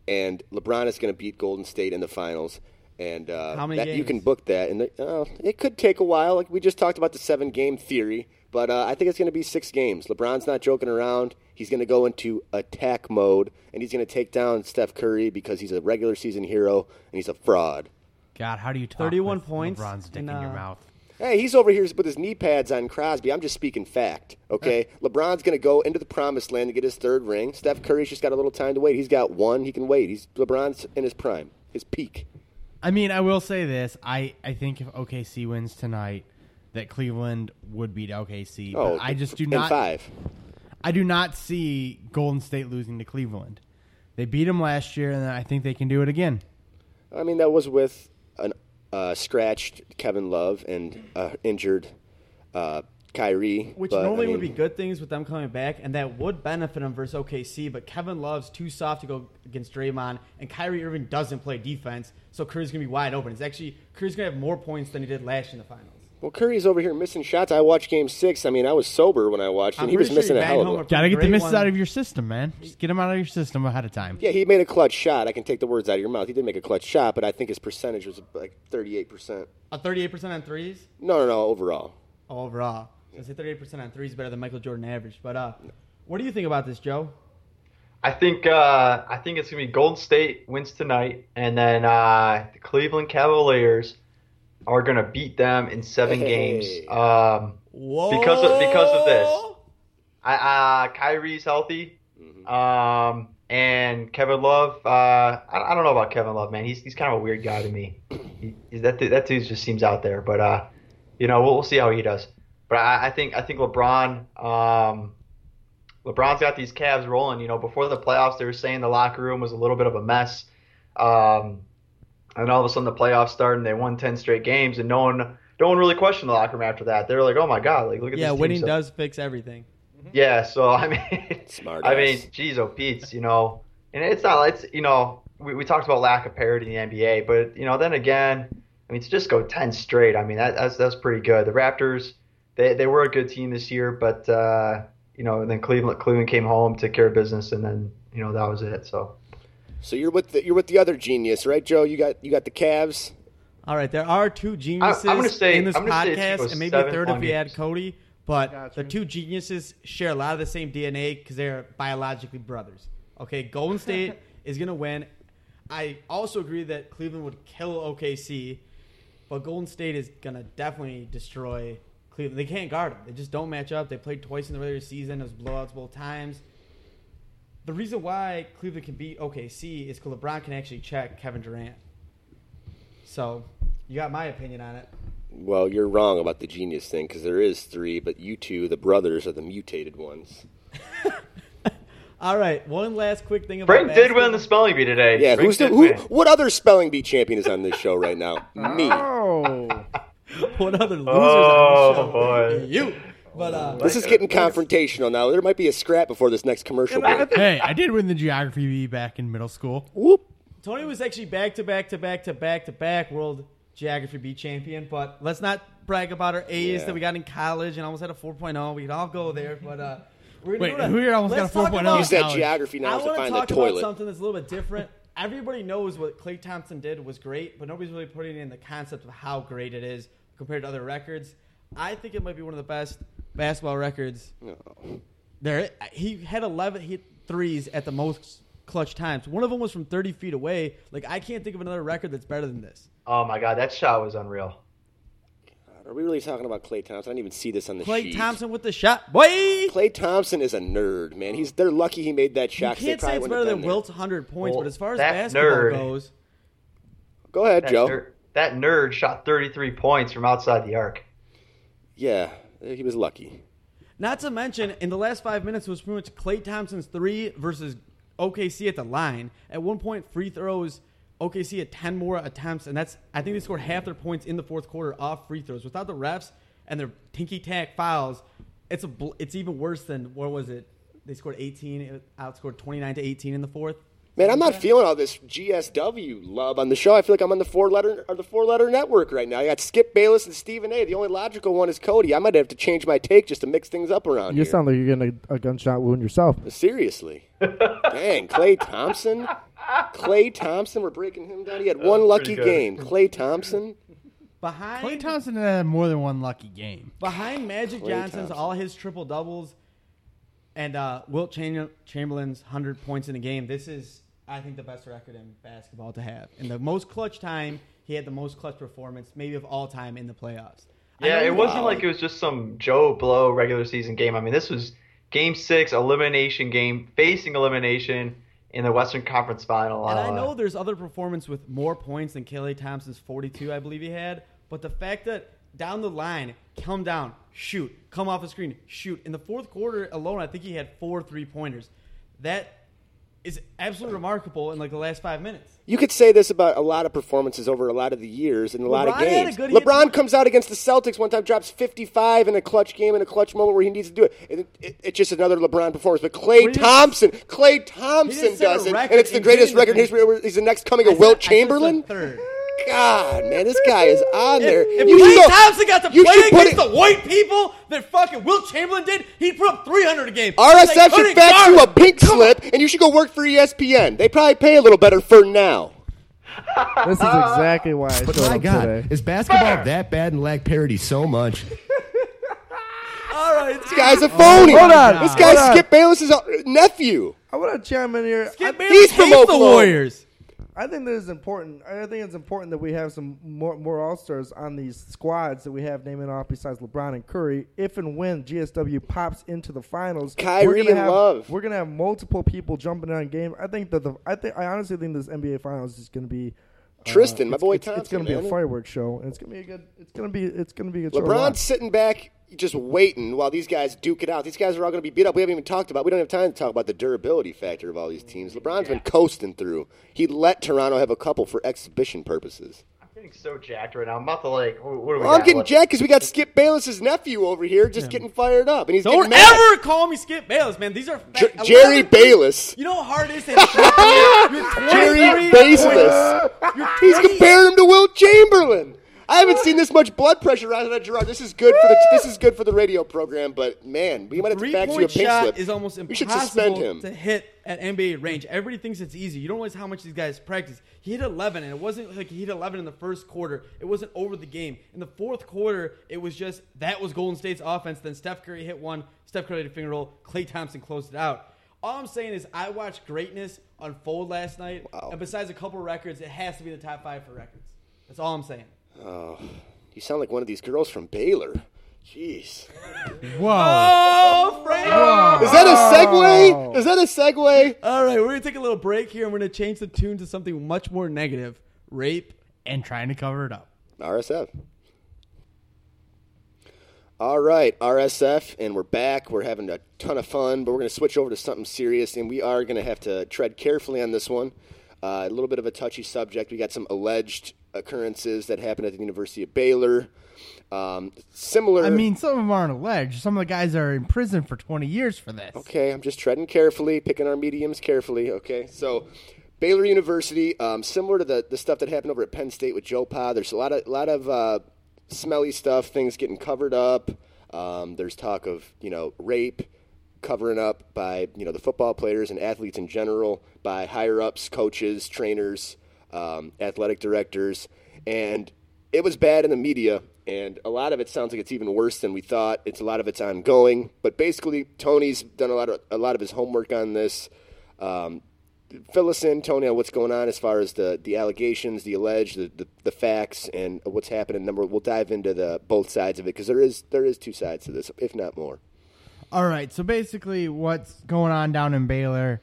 and LeBron is going to beat Golden State in the finals. And uh, How many that, you can book that, and uh, it could take a while. Like we just talked about the seven game theory, but uh, I think it's going to be six games. LeBron's not joking around. He's going to go into attack mode, and he's going to take down Steph Curry because he's a regular season hero and he's a fraud. God, how do you talk 31 with points LeBron's dick and, in your uh, mouth? Hey, he's over here with his knee pads on Crosby. I'm just speaking fact, okay? LeBron's going to go into the promised land to get his third ring. Steph Curry's just got a little time to wait. He's got one. He can wait. He's LeBron's in his prime, his peak. I mean, I will say this: I I think if OKC wins tonight, that Cleveland would beat OKC. But Oh, I just do not. five. I do not see Golden State losing to Cleveland. They beat them last year, and I think they can do it again. I mean, that was with uh, scratched Kevin Love and uh, injured uh, Kyrie. Which but, I normally would be good things with them coming back, and that would benefit them versus OKC. But Kevin Love's too soft to go against Draymond, and Kyrie Irving doesn't play defense, so Curry's gonna be wide open. It's actually Curry's gonna have more points than he did last year in the finals. Well, Curry's over here missing shots. I watched Game Six. I mean, I was sober when I watched, it. I'm and he was sure missing he a hell of home a. a Got to get the misses one. out of your system, man. Just get them out of your system ahead of time. Yeah, he made a clutch shot. I can take the words out of your mouth. He did make a clutch shot, but I think his percentage was like 38%. A 38% on threes No, no, no, overall. overall. I say 38% on threes better than Michael Jordan average. But uh, what do you think about this, Joe? I think uh, I think it's gonna be Golden State wins tonight, and then uh, the Cleveland Cavaliers are gonna beat them in seven Hey. games. Um, Whoa! Because of- because of this. I, uh, Kyrie's healthy, um, and Kevin Love. Uh, I, I don't know about Kevin Love, man. He's he's kind of a weird guy to me. He, that dude- that dude just seems out there, but uh, you know, we'll, we'll see how he does. But I, I think I think LeBron. Um, LeBron's got these Cavs rolling. You know, before the playoffs, they were saying the locker room was a little bit of a mess. Um, and all of a sudden, the playoffs started, and they won ten straight games, and no one, no one really questioned the locker room after that. They were like, "Oh my god, like look at Yeah, this team." winning So- does fix everything. Yeah, so I mean, Smart I ass. mean, geez, oh Pete's, you know, and it's not, it's you know, we, we talked about lack of parity in the NBA, but you know, then again, I mean, to just go ten straight, I mean, that, that's that's pretty good. The Raptors, they they were a good team this year, but uh, you know, and then Cleveland Cleveland came home, took care of business, and then you know that was it. So. So you're with the, you're with the other genius, right, Joe? You got you got the Cavs. All right, there are two geniuses gonna say- in this I'm gonna podcast, equals and maybe a third if we add. Cody. But Gotcha. the two geniuses share a lot of the same DNA because they're biologically brothers. Okay, Golden State is gonna win. I also agree that Cleveland would kill OKC, but Golden State is gonna definitely destroy Cleveland. They can't guard them. They just don't match up. They played twice in the regular season. It was blowouts both times. The reason why Cleveland can beat OKC is because LeBron can actually check Kevin Durant. So you got my opinion on it. Well, you're wrong about the genius thing because there is three, but you two, the brothers, are the mutated ones. All right, one last quick thing about Frank did win the spelling bee today. Yeah, Frank who's the who? What other spelling bee champion is on this show right now? Me. Oh, what other losers Oh, on the show? boy. You. But uh, This is getting confrontational now. There might be a scrap before this next commercial break. Hey, I did win the geography bee back in middle school. Whoop. Tony was actually back to back to back to back to back world geography B champion. But let's not brag about our A's Yeah. that we got in college and almost had a 4.0. We can all go there, but uh, we're Wait, do that. who here almost got a talk 4.0? about- Use that college. geography I knowledge to want to find the talk about toilet. something that's a little bit different. Everybody knows what Klay Thompson did was great, but nobody's really putting in the concept of how great it is compared to other records. I think it might be one of the best basketball records. There, he had 11 hit threes at the most clutch times. One of them was from 30 feet away. Like I can't think of another record that's better than this. Oh my god, that shot was unreal. Are we really talking about Klay Thompson? I didn't even see this on the Clay sheet. Thompson with the shot, boy. Klay Thompson is a nerd, man. He's they're lucky he made that You shot. 'cause they can't say it's better than there. Wilt's 100 points, Well, but as far as basketball nerd- goes, Go ahead, That, Joe. nerd, that nerd shot 33 points from outside the arc. Yeah, Uh, he was lucky. Not to mention, in the last five minutes, it was pretty much Klay Thompson's three versus OKC at the line. At one point, free throws, OKC had 10 more attempts, and that's, I think they scored half their points in the fourth quarter off free throws. Without the refs and their tinky tack fouls, it's a bl- it's even worse than, what was it? They scored 18, it outscored 29 to 18 in the fourth. Man, I'm not feeling all this GSW love on the show. I feel like I'm on the four letter or the four letter network right now. I got Skip Bayless and Stephen A. The only logical one is Cody. I might have to change my take just to mix things up around you here. You sound like you're getting a, a gunshot wound yourself. Seriously. Dang, Klay Thompson. Klay Thompson, we're breaking him down. He had one lucky game. Klay Thompson. Behind Klay Thompson had more than one lucky game. Behind Magic Klay Johnson's Thompson. all his triple doubles and uh, Wilt Chamberlain's hundred points in a game, this is I think the best record in basketball to have. In the most clutch time, he had the most clutch performance, maybe of all time in the playoffs. Yeah, it wasn't like it was just some Joe Blow regular season game. I mean, this was game six elimination game, facing elimination in the Western Conference Final. And I Uh, know there's other performance with more points than Kelly Thompson's 42, I believe he had. But the fact that down the line, come down, shoot, come off the screen, shoot. In the fourth quarter alone, I think he had four three pointers. That is absolutely remarkable in like the last five minutes. You could say this about a lot of performances over a lot of the years and a lot of LeBron had a games. LeBron comes out against the Celtics one time, drops 55 in a clutch game in a clutch moment where he needs to do it. it, it it's just another LeBron performance. But Klay Thompson, Klay Thompson does it, and it's the greatest record in history. He's the next coming of Wilt said- I said Chamberlain. Third. God, man, this guy is on there. If, You if should Klay go- Thompson got to you play should against it- the white people that fucking Wilt Chamberlain did, he'd put up 300 a game. RSF They should couldn't fax you a pink slip, and you should go work for ESPN. They probably pay a little better for now. This is exactly why I But showed my up God, today. is basketball that bad and lack parity so much? All right, This guy's a oh phony. Hold on, This hold guy's on. Skip Bayless' nephew. I want to chime in here. Skip I, Bayless He's from hates the Warriors. I think that is important. I think it's important that we have some more, more All Stars on these squads that we have naming off besides LeBron and Curry. If and when GSW pops into the finals, Kyrie we're gonna and have, Love. We're gonna have multiple people jumping on game. I think that the I think I honestly think this NBA Finals is gonna be. Uh, Tristan, my boy it's, It's gonna be man. a fireworks show, and it's gonna be a good. It's gonna be. It's gonna be a good LeBron's sitting back, just waiting while these guys duke it out. These guys are all going to be beat up. We haven't even talked about. We don't have time to talk about the durability factor of all these teams. LeBron's been coasting through. He let Toronto have a couple for exhibition purposes. I'm getting so jacked right now. I'm about to like. What, what do we Well, I'm getting What- jacked because we got Skip Bayless' nephew over here, just getting fired up, and he's Don't getting mad. ever call me Skip Bayless, man. These are Jer- fa- Jerry Bayless. You know how hard it is to Jerry Bayless. You're He's comparing him to Wilt Chamberlain. I haven't seen this much blood pressure out of Gerard. This is good for the this is good for the radio program, but man, we might have to fax you a pink shot slip. is almost we impossible should suspend him. to hit at NBA range. Everybody thinks it's easy. You don't realize how much these guys practice. He hit 11, and it wasn't like he hit 11 in the first quarter. It wasn't over the game. In the fourth quarter, it was just that was Golden State's offense. Then Steph Curry hit one. Steph Curry did a finger roll. Klay Thompson closed it out. All I'm saying is I watched greatness unfold last night. Wow. And besides a couple records, it has to be the top five for records. That's all I'm saying. Oh, you sound like one of these girls from Baylor. Jeez. Whoa. Oh, Frank! Is that a segue? Is that a segue? All right, we're gonna take a little break here, and we're gonna change the tune to something much more negative: rape. And trying to cover it up. RSF. All right, RSF, and we're back. We're having a ton of fun, but we're going to switch over to something serious, and we are going to have to tread carefully on this one. Uh, a little bit of a touchy subject. We got some alleged occurrences that happened at the University of Baylor. Um, similar. I mean, some of them aren't alleged. Some of the guys are in prison for 20 years for this. Okay, I'm just treading carefully, picking our mediums carefully. Okay, so Baylor University, um, similar to the, the stuff that happened over at Penn State with Joe Pa. There's a lot of lot of uh, smelly stuff, things getting covered up. Um, there's talk of you know rape, covering up by you know the football players and athletes in general by higher ups, coaches, trainers, um, athletic directors, and it was bad in the media. And a lot of it sounds like it's even worse than we thought. It's a lot of it's ongoing, but basically Tony's done a lot of a lot of his homework on this. Um, fill us in, Tony, on what's going on as far as the, the allegations, the alleged, the, the, the facts, and what's happening. Number, we'll dive into the both sides of it because there is there is two sides to this, if not more. All right. So basically, what's going on down in Baylor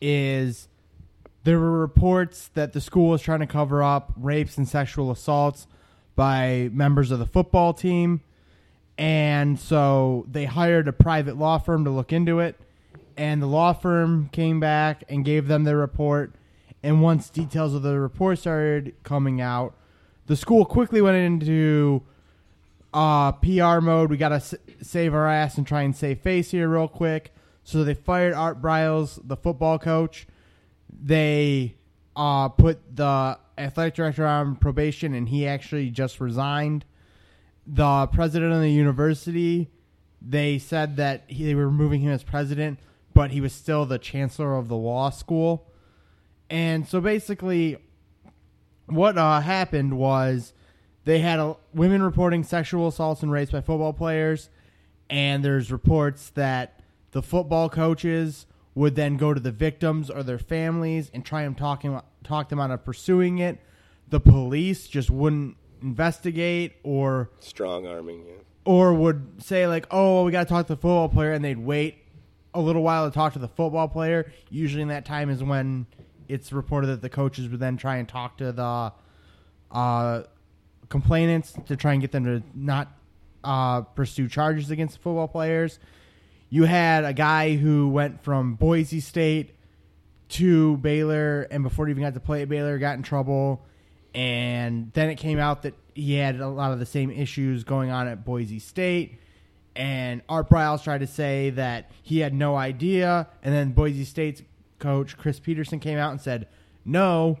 is there were reports that the school was trying to cover up rapes and sexual assaults by members of the football team. And so they hired a private law firm to look into it. And the law firm came back and gave them their report. And once details of the report started coming out, the school quickly went into uh, PR mode. We got to s- save our ass and try and save face here real quick. So they fired Art Briles, the football coach. They uh, put the athletic director on probation, and he actually just resigned. The president of the university, they said that he, they were removing him as president, but he was still the chancellor of the law school. And so basically, what uh, happened was they had a, women reporting sexual assaults and rapes by football players, and there's reports that the football coaches would then go to the victims or their families and try and talk him, talk them out of pursuing it. The police just wouldn't investigate or Strong arming, yeah. or would say like, "Oh, we got to talk to the football player," and they'd wait a little while to talk to the football player. Usually, in that time is when it's reported that the coaches would then try and talk to the uh, complainants to try and get them to not uh, pursue charges against the football players. You had a guy who went from Boise State to Baylor, and before he even got to play at Baylor, got in trouble. And then it came out that he had a lot of the same issues going on at Boise State. And Art Briles tried to say that he had no idea. And then Boise State's coach, Chris Petersen, came out and said, No,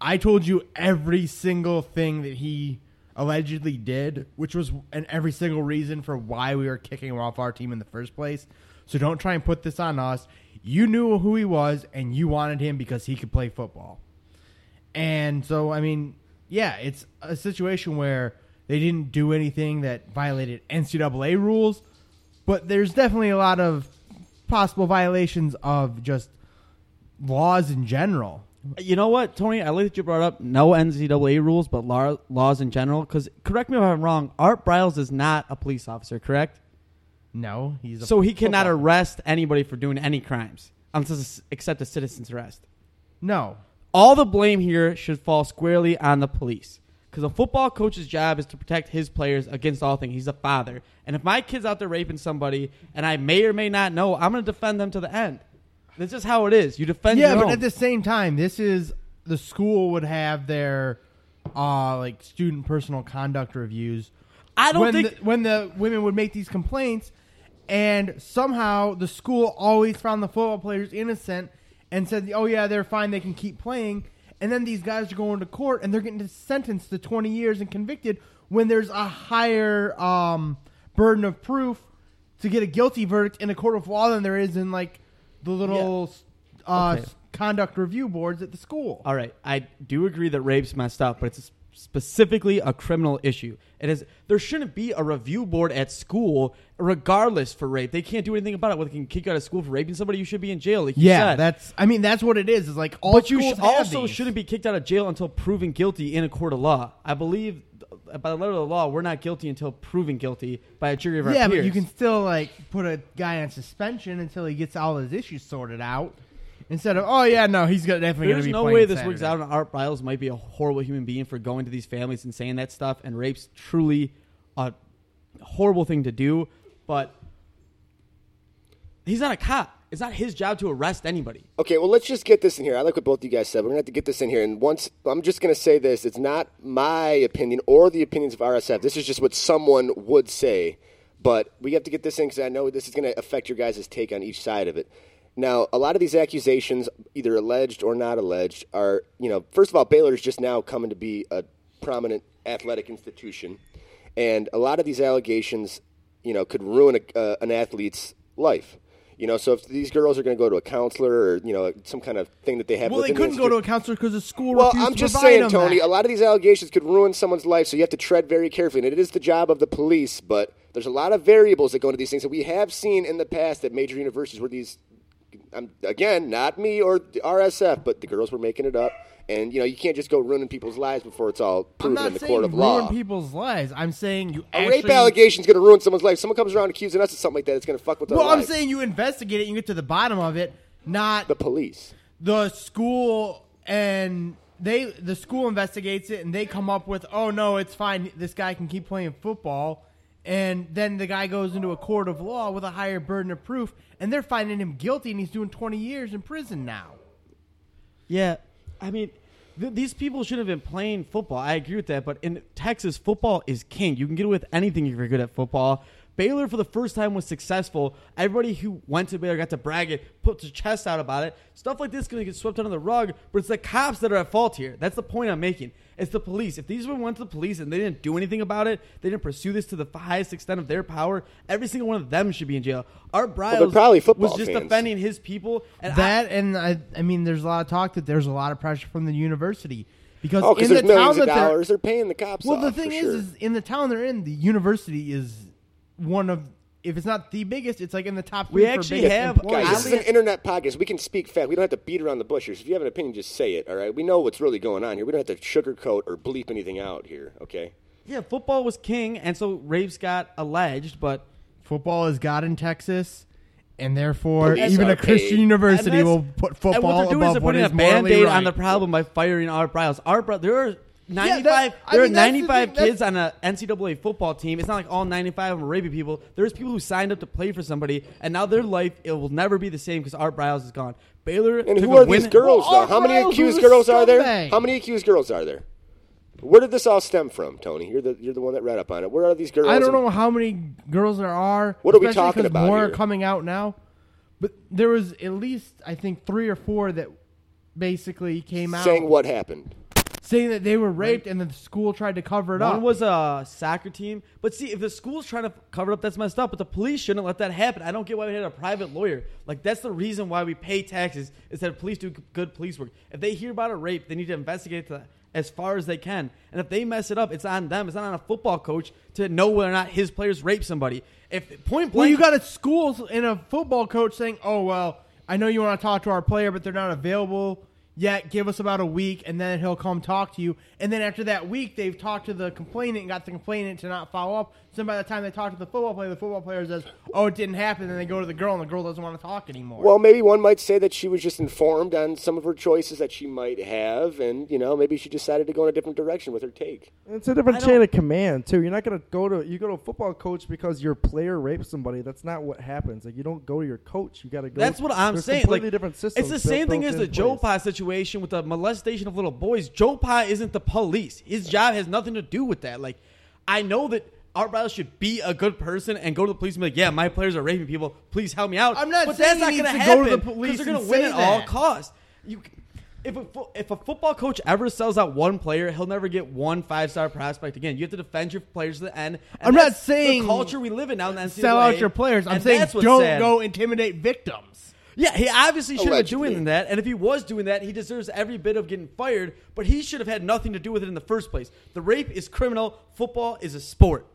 I told you every single thing that he allegedly did, which was and every single reason for why we were kicking him off our team in the first place. So don't try and put this on us. You knew who he was and you wanted him because he could play football. And so I mean, yeah, it's a situation where they didn't do anything that violated NCAA rules, but there's definitely a lot of possible violations of just laws in general. You know what, Tony? I like that you brought up no NCAA rules, but law, laws in general. Because correct me if I'm wrong. Art Briles is not a police officer, correct? No, he's a So he cannot football- arrest anybody for doing any crimes, unless except a citizen's arrest. No, All the blame here should fall squarely on the police. Because a football coach's job is to protect his players against all things. He's a father. And if my kid's out there raping somebody and I may or may not know, I'm going to defend them to the end. That's is how it is. You defend yeah, but own. at the same time, this is the school would have their uh like student personal conduct reviews. I don't when think- the, when the women would make these complaints, and somehow the school always found the football players innocent and said, "Oh yeah, they're fine, they can keep playing." And then these guys are going to court and they're getting sentenced to 20 years and convicted when there's a higher um, burden of proof to get a guilty verdict in a court of law than there is in like the little uh, Okay. conduct review boards at the school. All right, I do agree that rape's messed up, but it's specifically a criminal issue. It is there shouldn't be a review board at school, regardless for rape. They can't do anything about it. Whether they can kick you out of school for raping somebody, you should be in jail. Like you yeah, said. that's. I mean, that's what it is. Is like all but you schools sh- have also these. shouldn't be kicked out of jail until proven guilty in a court of law. I believe by the letter of the law, we're not guilty until proven guilty by a jury of our Yeah, peers. but you can still like put a guy on suspension until he gets all his issues sorted out. Instead of, oh yeah, no, he's definitely There's gonna be no playing way this Saturday. works out, and Art Briles might be a horrible human being for going to these families and saying that stuff. And rape's truly a horrible thing to do, but he's not a cop. It's not his job to arrest anybody. Okay, well, let's just get this in here. I like what both you guys said. We're gonna have to get this in here. And once I'm just gonna say this, it's not my opinion or the opinions of RSF. This is just what someone would say. But we have to get this in because I know this is gonna affect your guys' take on each side of it. Now, a lot of these accusations, either alleged or not alleged, are you know, first of all, Baylor is just now coming to be a prominent athletic institution, and a lot of these allegations, you know, could ruin a, uh, an athlete's life. You know, so if these girls are going to go to a counselor or you know some kind of thing that they have, Well, they couldn't go to a counselor because the school. Well, I'm just saying, Tony. that. A lot of these allegations could ruin someone's life, so you have to tread very carefully. And it is the job of the police, but there's a lot of variables that go into these things. And we have seen in the past at major universities where these, um, again, not me or the RSF, but the girls were making it up. And you know, you can't just go ruining people's lives before it's all proven in the court of ruin law. people's lives. I'm saying you A actually, rape allegation is going to ruin someone's life. Someone comes around accusing us of something like that. It's going to fuck with their Well, I'm life. saying you investigate it. You get to the bottom of it, not the police. the school and they the school investigates it and they come up with oh no it's fine this guy can keep playing football and then the guy goes into a court of law with a higher burden of proof and they're finding him guilty and he's doing 20 years in prison now Yeah, I mean, th- these people should have been playing football. I agree with that, but in Texas, football is king. You can get with anything if you're good at football. Baylor, for the first time, was successful. Everybody who went to Baylor got to brag it, put their chest out about it. Stuff like this is going to get swept under the rug, but it's the cops that are at fault here. That's the point I'm making. It's the police. If these were went to the police and they didn't do anything about it, they didn't pursue this to the highest extent of their power, every single one of them should be in jail. Art Briles they're probably was just fans. defending his people. And I- that and I, I mean there's a lot of talk that there's a lot of pressure from the university because Oh, in the town of that they're- They're paying the cops. well the thing for is, sure. is in the town they're in the university is one of if it's not the biggest it's like in the top We three for actually biggest have- employers. Guys, this is an internet podcast. We can speak fact. We don't have to beat around the bush here. So if you have an opinion, just say it. All right. We know what's really going on here. We don't have to sugarcoat or bleep anything out here. Okay. Yeah, football was king, and so rapes got alleged, but football is God in Texas, and therefore Police even are a Christian paid. university will put and football what they're doing is they're putting is a morally band-aid right. on the problem by firing Art Briles. Art Briles, there are Yeah, 95 that- I there mean, are that's the 95 thing, kids on a NCAA football team. It's not like all 95 of them are raping people. There's people who signed up to play for somebody, and now their life it will never be the same because Art Briles is gone. Baylor And took who a are these girls, Well, though? How many accused girls are there? scumbag. How many accused girls are there? Where did this all stem from, Tony? You're the you're the one that read up on it. Where are these girls? I don't know how many girls there are. What are we talking about More here? are coming out now, but there was at least I think three or four that basically came out Saying what happened? Saying that they were raped and the school tried to cover it One up. was a soccer team. But see, if the school's trying to cover it up, that's messed up. But the police shouldn't let that happen. I don't get why we had a private lawyer. Like, that's the reason why we pay taxes, is that police do good police work. If they hear about a rape, they need to investigate that as far as they can. And if they mess it up, it's on them. It's not on a football coach to know whether or not his players rape somebody. If point blank, well, you got a school and a football coach saying, "Oh well, I know you want to talk to our player, but they're not available yet. Give us about a week, and then he'll come talk to you." And then after that week, they've talked to the complainant and got the complainant to not follow up. So by the time they talk to the football player, the football player says, "Oh, it didn't happen." And they go to the girl, and the girl doesn't want to talk anymore. Well, maybe one might say that she was just informed on some of her choices that she might have, and you know, maybe she decided to go in a different direction with her take. It's a different I chain of command too. You're not gonna go to you go to a football coach because your player raped somebody. That's not what happens. Like you don't go to your coach. You got to go. That's what I'm there's saying. Completely Like, different systems. It's the built- same thing as in the Joe place. Pa situation with the molestation of little boys. Joe Pa isn't the police. His job has nothing to do with that. Like, I know that Art Briles should be a good person and go to the police and be like, "Yeah, my players are raping people. Please help me out." I'm not but saying that's not he going to needs to go to the police they're gonna win at all costs. You. If a, if a football coach ever sells out one player, he'll never get one five star prospect again. You have to defend your players to the end. and I'm not saying the culture we live in now. In the NCAA, Sell out your players. I'm and saying that's what's don't sad. go intimidate victims. Yeah, he obviously should have been doing that. And if he was doing that, he deserves every bit of getting fired. But he should have had nothing to do with it in the first place. The rape is criminal. Football is a sport.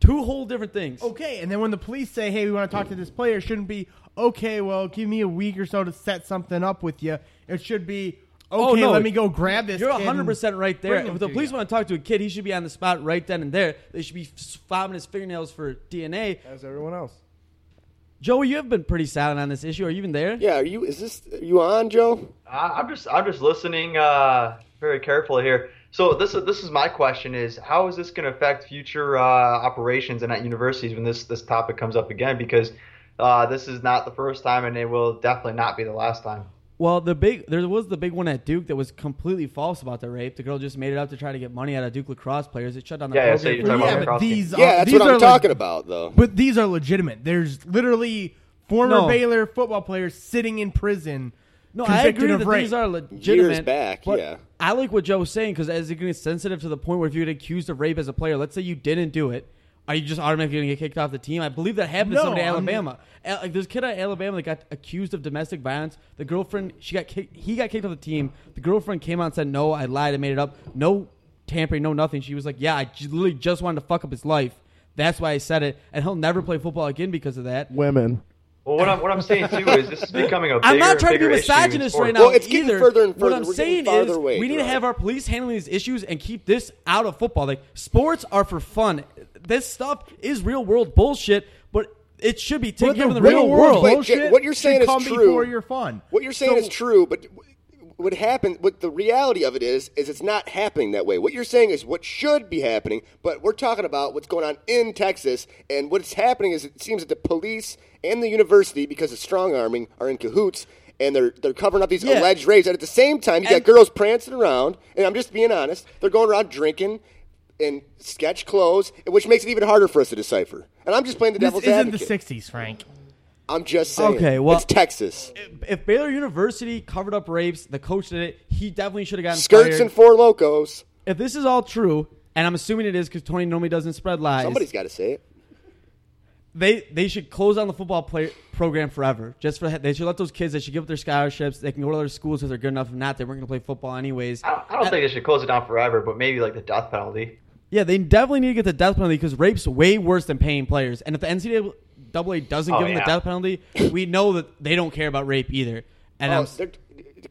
Two whole different things. Okay, and then when the police say, "Hey, we want to talk to this player," it shouldn't be okay. Well, give me a week or so to set something up with you. It should be Okay, oh, no, let me go grab this. You're 100 percent right there. If the police you. want to talk to a kid, he should be on the spot right then and there. They should be fobbing his fingernails for DNA. As everyone else. Joey, you have been pretty silent on this issue. Are you even there? Yeah, are you? Is this are you on, Joe? I, I'm just I'm just listening uh, very carefully here. So this is this is my question: is how is this going to affect future uh, operations and at universities when this this topic comes up again? Because uh, this is not the first time, and it will definitely not be the last time. Well, the big there was the big one at Duke that was completely false about the rape. The girl just made it up to try to get money out of Duke lacrosse players. It shut down the Yeah, yeah, so you're talking yeah, years. but lacrosse team. these Yeah, are, that's these what are I'm leg- talking about, though. But these are legitimate. There's literally former No. Baylor football players sitting in prison. No, I agree of that rape. these are legitimate. Years back, but yeah. I like what Joe was saying because as it gets sensitive to the point where if you get accused of rape as a player, let's say you didn't do it, are you just automatically going to get kicked off the team? I believe that happened No, to somebody at I'm- Alabama. Al- Like there's a kid at Alabama that got accused of domestic violence. The girlfriend, she got kicked. He got kicked off the team. The girlfriend came out and said, "No, I lied. I made it up. No tampering. No nothing." She was like, "Yeah, I j- literally just wanted to fuck up his life. That's why I said it." And he'll never play football again because of that. Women. Well, what I'm what I'm saying too is this is becoming a bigger I'm not trying to be bigger issue in misogynist right now. Well, it's getting either. further and further. What. I'm We're saying is, away, we need to have our police handling these issues and keep this out of football. Like sports are for fun. This stuff is real world bullshit, but it should be taken But care of the the real real world world. Bullshit what you're saying is come true. before your fun. What you're saying So- is true, but what happened? What the reality of it is, is it's not happening that way. What you're saying is what should be happening, but we're talking about what's going on in Texas, and what's happening is it seems that the police and the university, because of strong arming, are in cahoots. And they're they're covering up these Yeah. alleged rapes, and at the same time, you got girls prancing around. And I'm just being honest; they're going around drinking in sketch clothes, which makes it even harder for us to decipher. And I'm just playing the This devil's isn't the '60s, Frank. I'm just saying. Okay, well- it's Texas. If Baylor University covered up rapes, the coach did it. He definitely should have gotten Skirts fired. and four locos. if this is all true, and I'm assuming it is because Tony normally doesn't spread lies. Somebody's got to say it. They they should close down the football play, program forever. Just for they should let those kids. They should give up their scholarships. They can go to other schools if they're good enough. If not, they weren't going to play football anyways. I don't, I don't think they should close it down forever, but maybe like the death penalty. Yeah, they definitely need to get the death penalty because rape's way worse than paying players. And if the NCAA doesn't Oh, give them the death penalty, we know that they don't care about rape either. And Oh, I'm,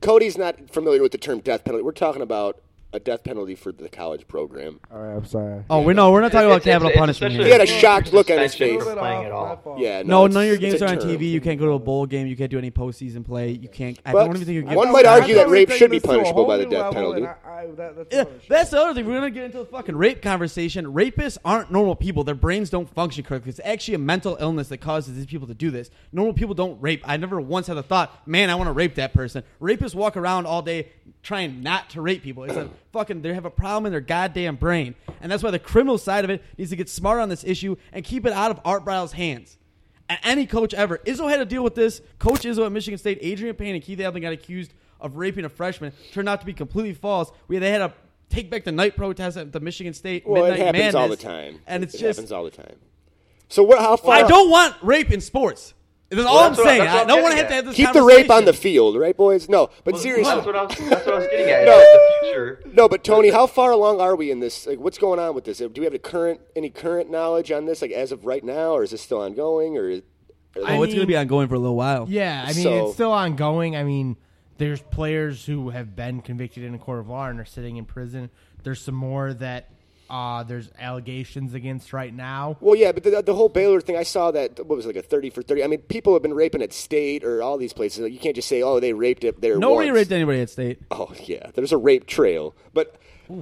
Cody's not familiar with the term death penalty. We're talking about a death penalty for the college program. All right, I'm sorry. oh, we know we're not talking about It's- it's- capital it's punishment essentially He had a here. shocked look on his suspension face. for playing at all. Yeah, No, no, none of your it's games a are on term. TV. You can't go to a bowl game. You can't do any postseason play. You can't. I But don't even think you can. one might argue that rape should be this to a punishable by the death penalty. I- I- that- that's Yeah, that's the other thing. We're gonna get into the fucking rape conversation. Rapists aren't normal people. Their brains don't function correctly. It's actually a mental illness that causes these people to do this. Normal people don't rape. I never once had the thought, man, I want to rape that person. Rapists walk around all day trying not to rape people. It's a fucking they have a problem in their goddamn brain, and that's why the criminal side of it needs to get smart on this issue and keep it out of Art Briles' hands. And any coach ever. Izzo had to deal with this. Coach Izzo at Michigan State, Adreian Payne and Keith Appling got accused of raping a freshman. Turned out to be completely false. We they had to take back the night protest at the Michigan State Well, it Midnight happens all the time. And it's it just happens all the time. So what? How far? I don't want rape in sports. That's all Well, I'm what- saying. that's what I I'm don't want to have to at. have this keep the rape on the field, right, boys? No, but Well, seriously, that's what I was, that's what I was getting at. No. The future. no. But Tony, how far along are we in this? Like, what's going on with this? Do we have a current any current knowledge on this, like as of right now, or is this still ongoing? Or, is- Oh, I it's going to be ongoing for a little while. Yeah, I mean So- it's still ongoing. I mean, there's players who have been convicted in a court of law and are sitting in prison. There's some more that uh, there's allegations against right now. Well, yeah, but the, the whole Baylor thing, I saw that, what was it, like a 30 for 30? I mean, people have been raping at state or all these places. Like, you can't just say, oh, they raped it there Nobody once. raped anybody at state. Oh, yeah, there's a rape trail. But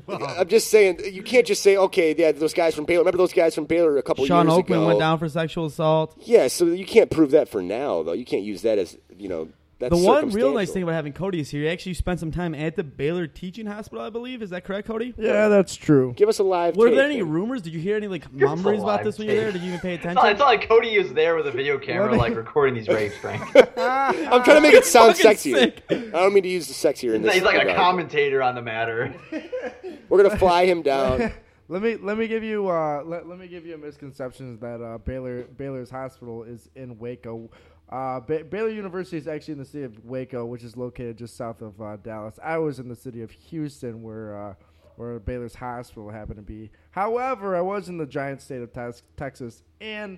I'm just saying, you can't just say, okay, yeah, those guys from Baylor. Remember those guys from Baylor a couple Sean years Oakland ago? Shawn Oakman went down for sexual assault. Yeah, so you can't prove that for now, though. You can't use that as, you know, that's The one real nice thing about having Cody is here. He actually spent some time at the Baylor Teaching Hospital, I believe. Is that correct, Cody? Yeah, that's true. Give us a live Were tape there any then. rumors? Did you hear any like Give us mumblings about live this when you were there? Did you even pay It's attention? not, it's not like Cody is there with a video camera, me- like recording these rapes, Frank. I'm trying to make it sound Fucking sexier. sick. I don't mean to use the sexier in this. He's like a commentator on the matter. We're gonna fly him down. Let me let me give you uh, let, let me give you a misconception that uh, Baylor Baylor's hospital is in Waco. Uh, ba- Baylor University is actually in the city of Waco, which is located just south of uh, Dallas. I was in the city of Houston, where uh, where Baylor's hospital happened to be. However, I was in the giant state of Tex- Texas, and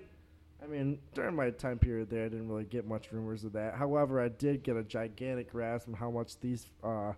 I mean during my time period there, I didn't really get much rumors of that. However, I did get a gigantic grasp on how much these uh,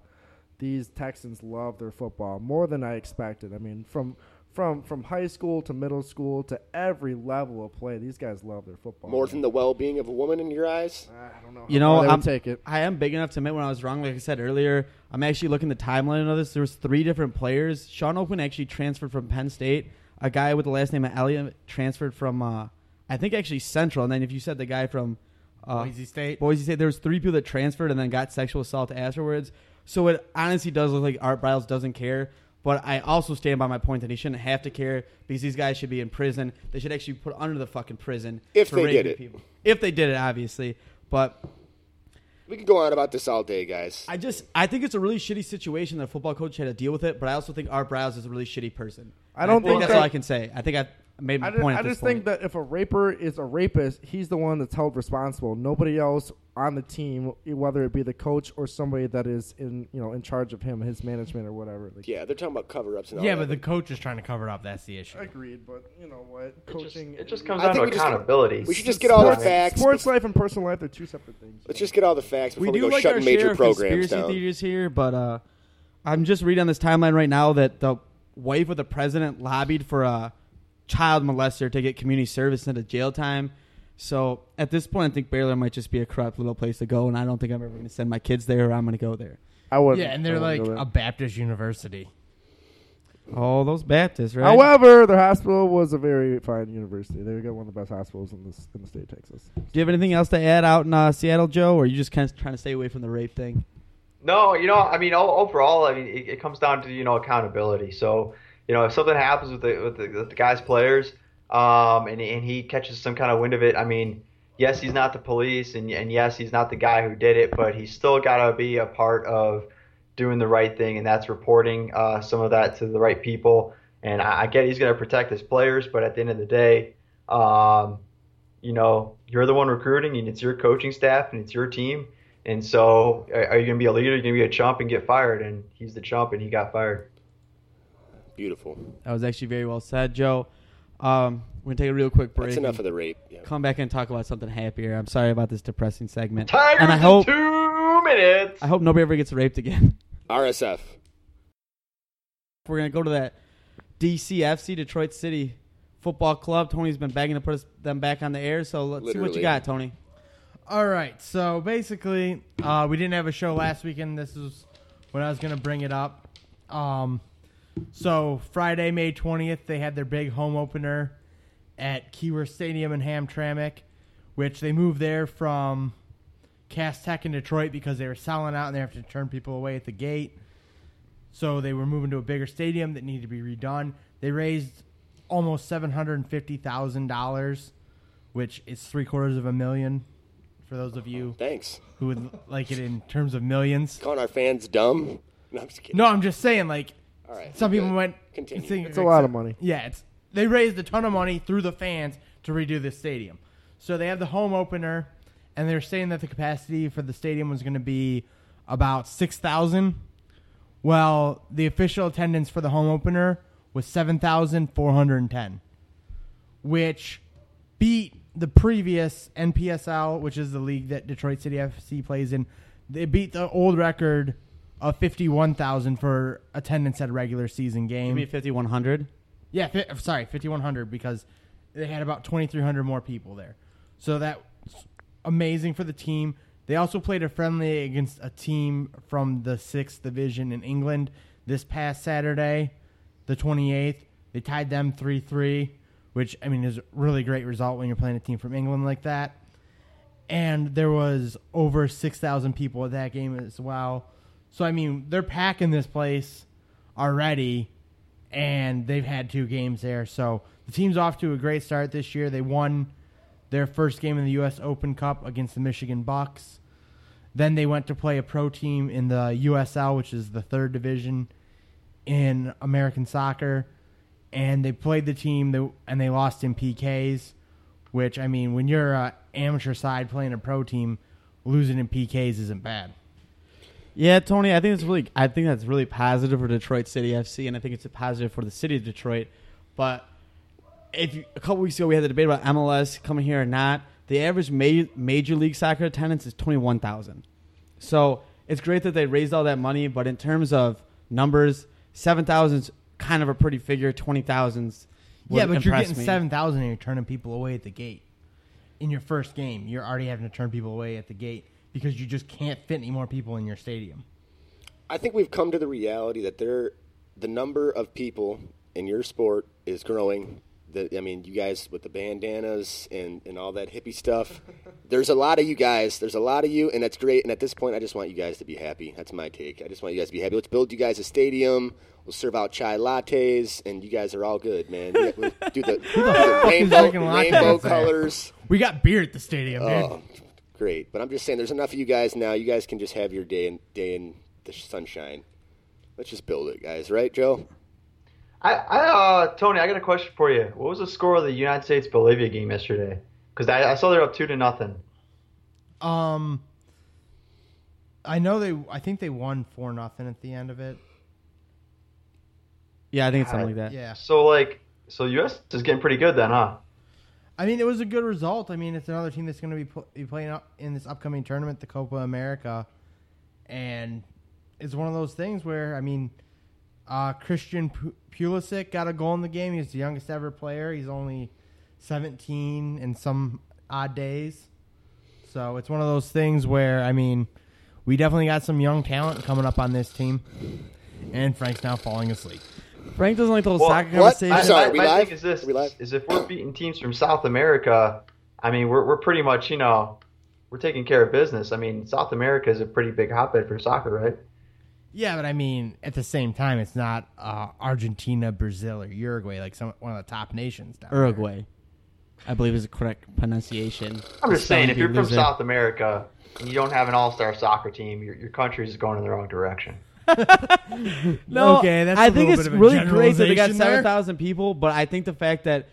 these Texans love their football more than I expected. I mean, from from from high school to middle school to every level of play, these guys love their football. More than the well-being of a woman in your eyes. I don't know. You know, far they would I'm, take it. I am big enough to admit when I was wrong. Like I said earlier, I'm actually looking at the timeline of this. There was three different players. Shawn Oakman actually transferred from Penn State. A guy with the last name of Elliott transferred from, uh, I think actually Central. And then if you said the guy from uh, Boise State. Boise State, there was three people that transferred and then got sexual assault afterwards. So it honestly does look like Art Briles doesn't care. But I also stand by my point that he shouldn't have to care because these guys should be in prison. They should actually be put under the fucking prison If for they did it. People. If they did it, obviously. But We could go on about this all day, guys. I just I think it's a really shitty situation that a football coach had to deal with it. But I also think Art Briles is a really shitty person. I don't And think that's that- all I can say. I think I made my I just, point. I at this just think that if a raper is a rapist, he's the one that's held responsible. Nobody else on the team, whether it be the coach or somebody that is in you know in charge of him, his management or whatever. Like, Yeah, they're talking about cover-ups Yeah, that. but the coach is trying to cover up. That's the issue. Agreed, but you know what? It just, Coaching. it just comes I down to we just- accountability. we should just get all the sports, facts. Sports life and personal life are two separate things. Let's just get all the facts before we we, do go like our shutting share major of programs conspiracy down. theories here, but uh, I'm just reading on this timeline right now that the wife of the president lobbied for a child molester to get community service instead of jail time. So at this point, I think Baylor might just be a corrupt little place to go, and I don't think I'm ever going to send my kids there, or I'm going to go there. I would. Yeah, and they're like a Baptist university. Oh, those Baptists, right? However, their hospital was a very fine university. They got one of the best hospitals in the in the state of Texas. Do you have anything else to add out in uh, Seattle, Joe, or are you just kind of trying to stay away from the rape thing? No, you know, I mean, overall, I mean, it, it comes down to you know accountability. So, you know, if something happens with the with the, with the guy's players, um, and and he catches some kind of wind of it, I mean, yes, he's not the police, and and yes, he's not the guy who did it, but he's still got to be a part of doing the right thing, and that's reporting uh, some of that to the right people. And I, I get he's going to protect his players, but at the end of the day, um, you know, you're the one recruiting, and it's your coaching staff, and it's your team. And so, are you going to be a leader? Are You're going to be a chump and get fired. And he's the chump, and he got fired. Beautiful. That was actually very well said, Joe. Um, we're gonna take a real quick break. That's enough of the rape. Yeah. Come back and talk about something happier. I'm sorry about this depressing segment. Tigers and I in hope two minutes. I hope nobody ever gets raped again. RSF. We're gonna go to that DCFC Detroit City Football Club. Tony's been begging to put us, them back on the air, so let's see what you got, Tony. All right. So basically, uh, we didn't have a show last weekend. This is when I was going to bring it up. Um, so Friday, May twentieth, they had their big home opener at Keyworth Stadium in Hamtramck, which they moved there from Cass Tech in Detroit because they were selling out and they have to turn people away at the gate. So they were moving to a bigger stadium that needed to be redone. They raised almost seven hundred and fifty thousand dollars, which is three quarters of a million. For those of you Thanks. who would like it in terms of millions. Calling our fans dumb. No, I'm just kidding. No, I'm just saying, like All right. some people went. Continue. think- It's a lot of money. Yeah, it's they raised a ton of money through the fans to redo this stadium. So they had the home opener, and they're saying that the capacity for the stadium was going to be about six thousand. Well, the official attendance for the home opener was seven thousand four hundred and ten, which beat the previous NPSL, which is the league that Detroit City FC plays in. They beat the old record of fifty-one thousand for attendance at a regular season game. Give me 5100. Yeah, fi- sorry, 5100 because they had about 2300 more people there. So that's amazing for the team. They also played a friendly against a team from the 6th division in England this past Saturday, the 28th. They tied them 3-3, which I mean is a really great result when you're playing a team from England like that. And there was over 6,000 people at that game as well. So I mean, they're packing this place already and they've had two games there. So the team's off to a great start this year. They won their first game in the U.S. Open Cup against the Michigan Bucks. Then they went to play a pro team in the USL, which is the third division in American soccer, and they played the team that- and they lost in PKs. Which I mean, when you're a amateur side playing a pro team, losing in PKs isn't bad. Yeah, Tony, I think it's really I think that's really positive for Detroit City FC, and I think it's a positive for the city of Detroit. But if you, a couple weeks ago we had the debate about MLS coming here or not, the average ma- major league soccer attendance is twenty one thousand. So it's great that they raised all that money, but in terms of numbers, seven thousand's kind of a pretty figure. Twenty thousands. Yeah, but you're getting seven thousand and you're turning people away at the gate. In your first game, you're already having to turn people away at the gate because you just can't fit any more people in your stadium. I think we've come to the reality that there, the number of people in your sport is growing. The, I mean, you guys with the bandanas and, and all that hippie stuff. There's a lot of you guys. There's a lot of you, and that's great. And at this point, I just want you guys to be happy. That's my take. I just want you guys to be happy. Let's build you guys a stadium. We'll serve out chai lattes, and you guys are all good, man. Yeah, we'll do the, do the rainbow, rainbow there? colors. We got beer at the stadium, dude. Oh, great. But I'm just saying, there's enough of you guys now. You guys can just have your day in day in the sunshine. Let's just build it, guys. Right, Joe? I, I uh, Tony, I got a question for you. What was the score of the United States Bolivia game yesterday? Because I, I saw they're up two to nothing. Um, I know they. I think they won four nothing at the end of it. Yeah, I think it's something like that. Yeah. So like, so U.S. is getting pretty good then, huh? I mean, it was a good result. I mean, it's another team that's going to be, pl- be playing in this upcoming tournament, the Copa America, and it's one of those things where I mean, uh, Christian Pu- Pulisic got a goal in the game. He's the youngest ever player. He's only seventeen in some odd days, so it's one of those things where I mean, we definitely got some young talent coming up on this team, and Frank's now falling asleep. Frank doesn't like the whole Well, soccer what? conversation. I'm sorry, my, we my live? thing is this: Are we live? is if we're beating teams from South America, I mean, we're we're pretty much, you know, we're taking care of business. I mean, South America is a pretty big hotbed for soccer, right? Yeah, but I mean, at the same time, it's not uh, Argentina, Brazil, or Uruguay, like some one of the top nations down there. Uruguay, I believe is the correct pronunciation. I'm just saying, if you're from South America and you don't have an all-star soccer team, your your country is going in the wrong direction. No, Okay, that's I a think it's bit of a really great that they got seven thousand people, but I think the fact that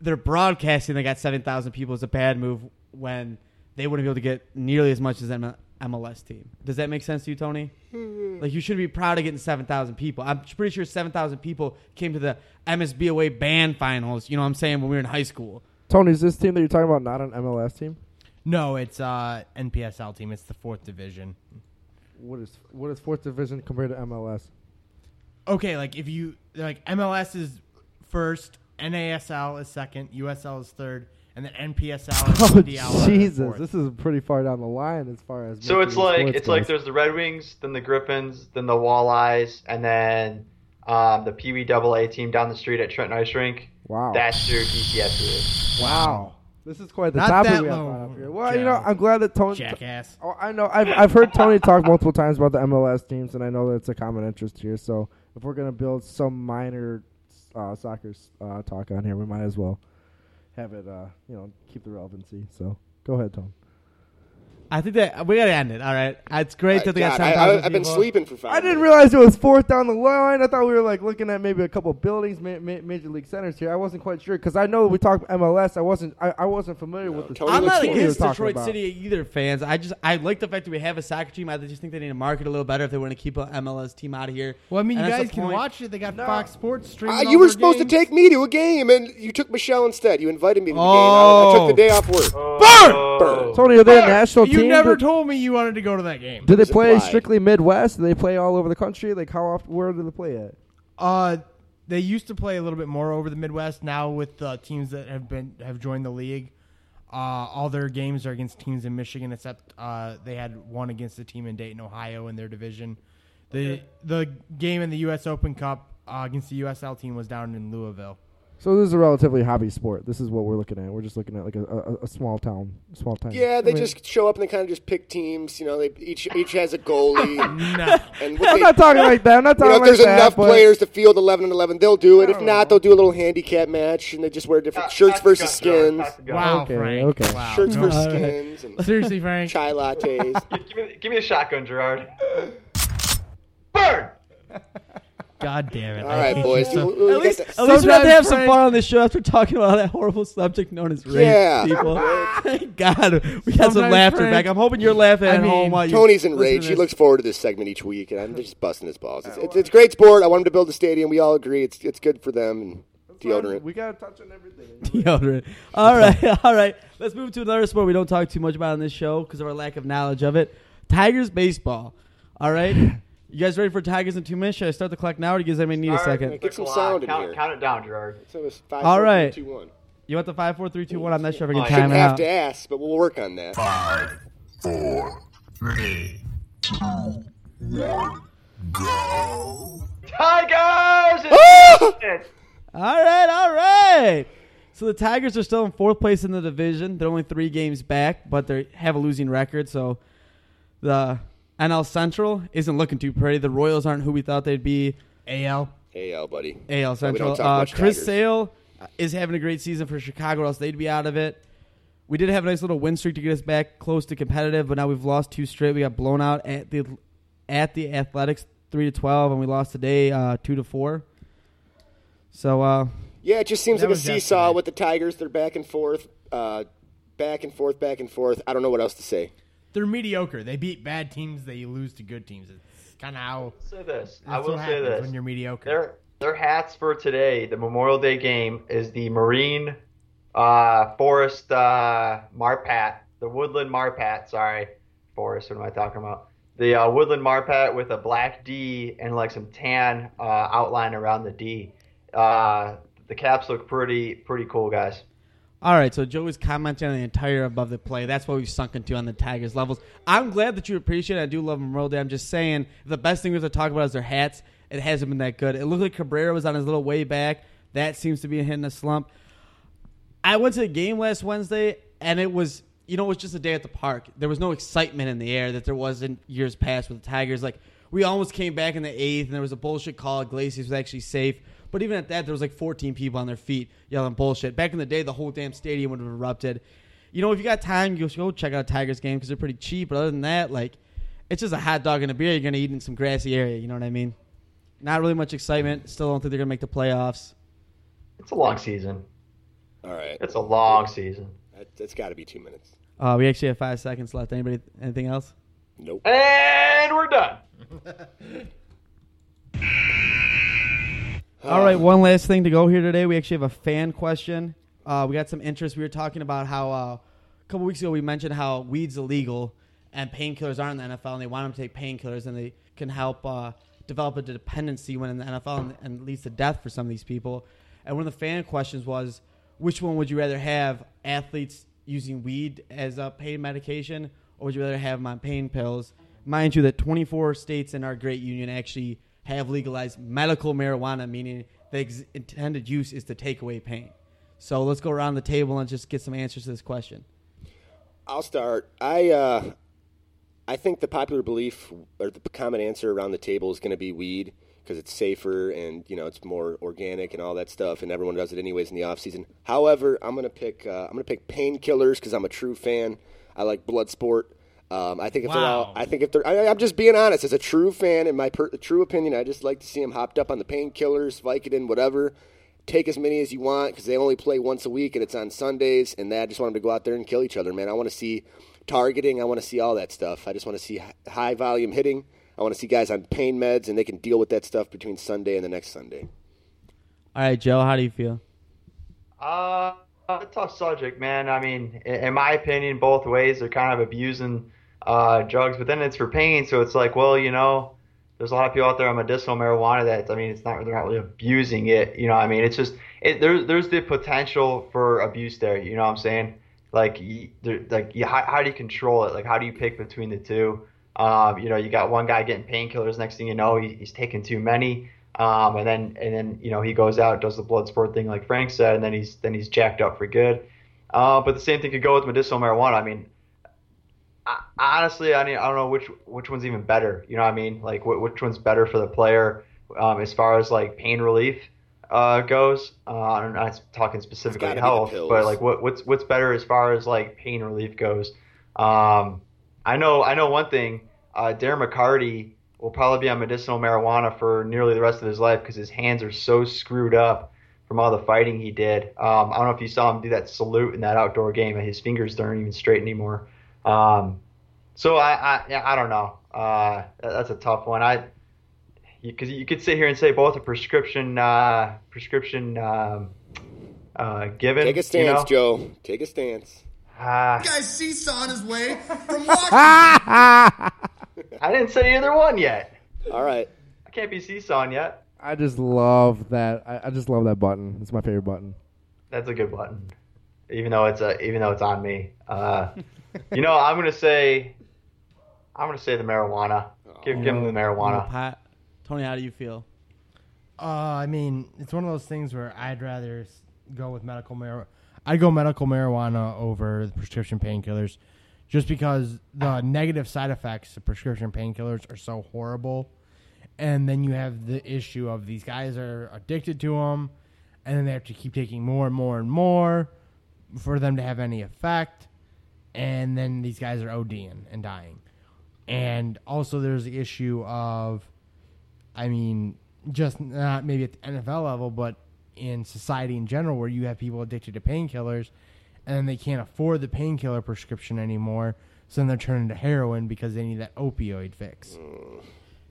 they're broadcasting they got seven thousand people is a bad move when they wouldn't be able to get nearly as much as an MLS team. Does that make sense to you, Tony? Like you should be proud of getting seven thousand people. I'm pretty sure seven thousand people came to the MSBOA band finals. You know what I'm saying when we were in high school. Tony, is this team that you're talking about not an MLS team? No, it's uh, NPSL team. It's the fourth division. What is what is fourth division compared to MLS? Okay, like if you like MLS is first, NASL is second, USL is third, and then NPSL and Oh DL Jesus, fourth. this is pretty far down the line as far as. So it's like sports it's like there's the Red Wings, then the Griffins, then the Walleyes, and then um, the Pee Wee Double A team down the street at Trenton Ice Rink. wow, That's your TCS. wow, this is quite the Not topic that we have low, brought up here. Well, you know, I'm glad that Tony. jackass. Oh, I know. I've I've heard Tony talk multiple times about the MLS teams, and I know that it's a common interest here. So if we're gonna build some minor uh, soccer uh, talk on here, we might as well have it. Uh, you know, keep the relevancy. So go ahead, Tony. I think that we gotta end it. All right, it's great that they got God, I, I, have been sleeping for five. I didn't realize it was fourth down the line. I thought we were like looking at maybe a couple buildings, ma- ma- major league centers here. I wasn't quite sure because I know we talked MLS. I wasn't. I, I wasn't familiar with the. Tony I'm not against Detroit about. City either, fans. I just I like the fact that we have a soccer team. I just think they need to market a little better if they want to keep an MLS team out of here. Well, I mean, you And that's guys can point. watch it. They got No. Fox Sports streaming. Uh, you were supposed games. to take me to a game, and you took Michelle instead. You invited me to the game. I, I Oh. took the day off work. Oh. Burn! Tony, are they a national You team? never Do- told me you wanted to go to that game. Do they play implied. strictly Midwest? Do they play all over the country? Like how often? Where do they play at? Uh, they used to play a little bit more over the Midwest. Now with the teams that have been have joined the league, uh, all their games are against teams in Michigan. Except uh, they had one against a team in Dayton, Ohio, in their division. The the game in the U.S. Open Cup uh, against the USL team was down in Louisville. So this is a relatively hobby sport. This is what we're looking at. We're just looking at like a, a, a small town, small town. Yeah, they I mean, just show up and they kind of just pick teams. You know, they each each has a goalie, No. and I'm they, not talking like that. I'm not you talking know, if like there's that. enough players to field 11 and 11, they'll do it. If not, they'll do a little handicap match, and they just wear different Pass- shirts versus skins, George, pass. Wow, Okay, Frank. okay. Wow. shirts No. versus All right. skins, and Seriously, Frank. chai lattes. Give, give me, give me a shotgun, Gerard. Burn! God damn it! All I right, boys. so- We- we At least, at least we have to Sometimes, have some fun on this show after talking about that horrible subject known as rape. Yeah. people. Thank God, we got some laughter Frank- back. I'm hoping you're laughing I at mean, home while you. Tony's in listen to rage. He looks forward to this segment each week, and I'm just busting his balls. It's, oh, it's, it's great sport. I want him to build a stadium. We all agree it's it's good for them and deodorant. We got to touch on everything. deodorant. All right, all right. Let's move to another sport we don't talk too much about on this show because of our lack of knowledge of it. Tigers baseball. All right. You guys ready for Tigers in two minutes? Should I start the clock now, or do you guys anybody need a second? Get some the sound in count, here. Count it down, Gerard. So it's five, All four, right. three, two, one. You want the five, four, three, two, one? I'm not sure if I can I time Shouldn't it have out. to ask, but we'll work on that. Five, four, three, two, one, go. Tigers! All right, all right. So the Tigers are still in fourth place in the division. They're only three games back, but they have a losing record. So the NL Central isn't looking too pretty. The Royals aren't who we thought they'd be. AL. Hey, Al, buddy. AL Central. don't Uh, Chris Tigers. Sale is having a great season for Chicago, or else they'd be out of it. We did have a nice little win streak to get us back close to competitive, but now we've lost two straight. We got blown out at the at the Athletics three to twelve, and we lost today uh, two to four. So uh, Yeah, it just seems like a seesaw yesterday. with the Tigers. They're back and forth, uh, back and forth, back and forth. I don't know what else to say. They're mediocre. They beat bad teams. They lose to good teams. It's kind of how say this. I will say this. when you're mediocre. Their their hats for today, the Memorial Day game, is the Marine uh, Forest uh, Marpat, the Woodland Marpat. Sorry, Forest. What am I talking about? The uh, Woodland Marpat with a black D and like some tan uh, outline around the D. Uh, the caps look pretty pretty cool, guys. All right, so Joe was commenting on the entire above the play. That's what we've sunk into on the Tigers levels. I'm glad that you appreciate it. I do love Memorial Day. I'm just saying, the best thing we have to talk about is their hats. It hasn't been that good. It looked like Cabrera was on his little way back. That seems to be hitting a slump. I went to the game last Wednesday, and it was, you know, it was just a day at the park. There was no excitement in the air that there was in years past with the Tigers. Like, we almost came back in the eighth, and there was a bullshit call. Iglesias was actually safe. But even at that, there was like 14 people on their feet yelling bullshit. Back in the day, the whole damn stadium would have erupted. You know, if you got time, you go check out a Tigers game because they're pretty cheap. But other than that, like, it's just a hot dog and a beer you're going to eat in some grassy area. You know what I mean? Not really much excitement. Still don't think they're going to make the playoffs. It's a long season. All right, It's a long season. that, that's got to be two minutes. Uh, we actually have five seconds left. Anybody, anything else? Nope. And we're done. All right, one last thing to go here today. We actually have a fan question. Uh, we got some interest. We were talking about how uh, a couple weeks ago we mentioned how weed's illegal and painkillers aren't in the NFL, and they want them to take painkillers, and they can help uh, develop a dependency when in the NFL and, and leads to death for some of these people. And one of the fan questions was, which one would you rather have athletes using weed as a pain medication, or would you rather have them on pain pills? Mind you, that 24 states in our great union actually have legalized medical marijuana, meaning the ex- intended use is to take away pain. So let's go around the table and just get some answers to this question. I'll start. I uh, I think the popular belief or the common answer around the table is going to be weed because it's safer and you know it's more organic and all that stuff, and everyone does it anyways in the off season. However, I'm going to pick uh, I'm going to pick painkillers because I'm a true fan. I like blood sport. Um, I think if they're all, I think if they're, I, I'm just being honest. As a true fan, in my per, true opinion, I just like to see them hopped up on the painkillers, Vicodin, whatever. Take as many as you want because they only play once a week and it's on Sundays. And that I just want them to go out there and kill each other, man. I want to see targeting. I want to see all that stuff. I just want to see high volume hitting. I want to see guys on pain meds and they can deal with that stuff between Sunday and the next Sunday. All right, Joe, how do you feel? Uh, a tough subject, man. I mean, in, in my opinion, both ways they're kind of abusing uh, drugs, but then it's for pain, so it's like, well, you know, there's a lot of people out there on medicinal marijuana that I mean, it's not they're not really abusing it. You know, I mean, it's just it, there's there's the potential for abuse there. You know what I'm saying? Like, like, how, how do you control it? Like, how do you pick between the two? Um, you know, you got one guy getting painkillers. Next thing you know, he, he's taking too many. Um, and then and then you know he goes out does the blood sport thing like Frank said, and then he's then he's jacked up for good. Uh, but the same thing could go with medicinal marijuana. I mean, honestly, I mean I don't know which which one's even better. You know what I mean? Like wh- which one's better for the player um, as far as like pain relief uh, goes. Uh, I'm not talking specifically gotta be the health, but like what what's what's better as far as like pain relief goes. Um, I know I know one thing. Uh, Darren McCarty will probably be on medicinal marijuana for nearly the rest of his life because his hands are so screwed up from all the fighting he did. Um, I don't know if you saw him do that salute in that outdoor game, and his fingers aren't even straight anymore. Um, so I, I, I don't know. Uh, that's a tough one. I, because you, could sit here and say both a prescription, uh, prescription um, uh, given. Take a you stance, know? Joe. Take a stance. Ah, Guy's seesawing his way from Washington. I didn't say either one yet. All right. I can't be seesawing yet. I just love that. I, I just love that button. It's my favorite button. That's a good button. Even though it's a, even though it's on me. Uh, you know, I'm gonna say, I'm gonna say the marijuana. Give, give him the marijuana. Pat, Tony, how do you feel? Uh, I mean, it's one of those things where I'd rather s- go with medical marijuana. I'd go medical marijuana over the prescription painkillers, just because the negative side effects of prescription painkillers are so horrible. And then you have the issue of these guys are addicted to them, and then they have to keep taking more and more and more for them to have any effect. And then these guys are ODing and dying. And also, there's the issue of I mean, just not maybe at the NFL level, but in society in general, where you have people addicted to painkillers, and then they can't afford the painkiller prescription anymore, so then they're turning to heroin because they need that opioid fix.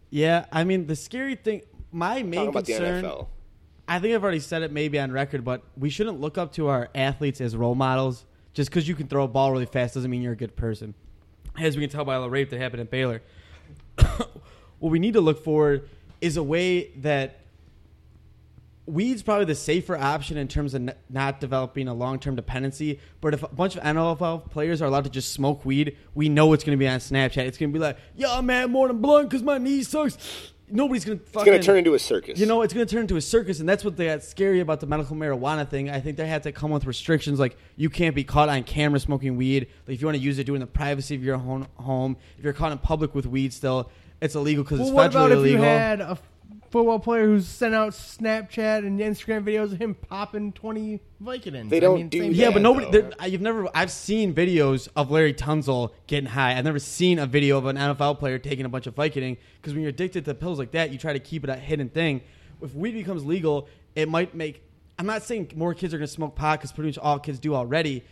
Yeah, I mean the scary thing. My main Talking about the concern. NFL. I think I've already said it maybe on record, but we shouldn't look up to our athletes as role models. Just because you can throw a ball really fast doesn't mean you're a good person. As we can tell by the rape that happened at Baylor. what we need to look for is a way that weed's probably the safer option in terms of not developing a long-term dependency. But if a bunch of NFL players are allowed to just smoke weed, we know it's going to be on Snapchat. It's going to be like, "Yeah, I'm at than blunt because my knee sucks." Nobody's going to It's going to turn into a circus. You know, it's going to turn into a circus, and that's what they got scary about the medical marijuana thing. I think they had to come with restrictions, like you can't be caught on camera smoking weed. Like if you want to use it, do it in the privacy of your own home. If you're caught in public with weed, still it's illegal because Well, it's what federally about if illegal. you had a f- football player who's sent out Snapchat and Instagram videos of him popping twenty Vicodins? They don't mean, do same that. yeah, but nobody. I- You've never. I've seen videos of Laremy Tunsil getting high. I've never seen a video of an NFL player taking a bunch of Vicodin because when you're addicted to pills like that, you try to keep it a hidden thing. If weed becomes legal, it might make. I'm not saying more kids are going to smoke pot because pretty much all kids do already.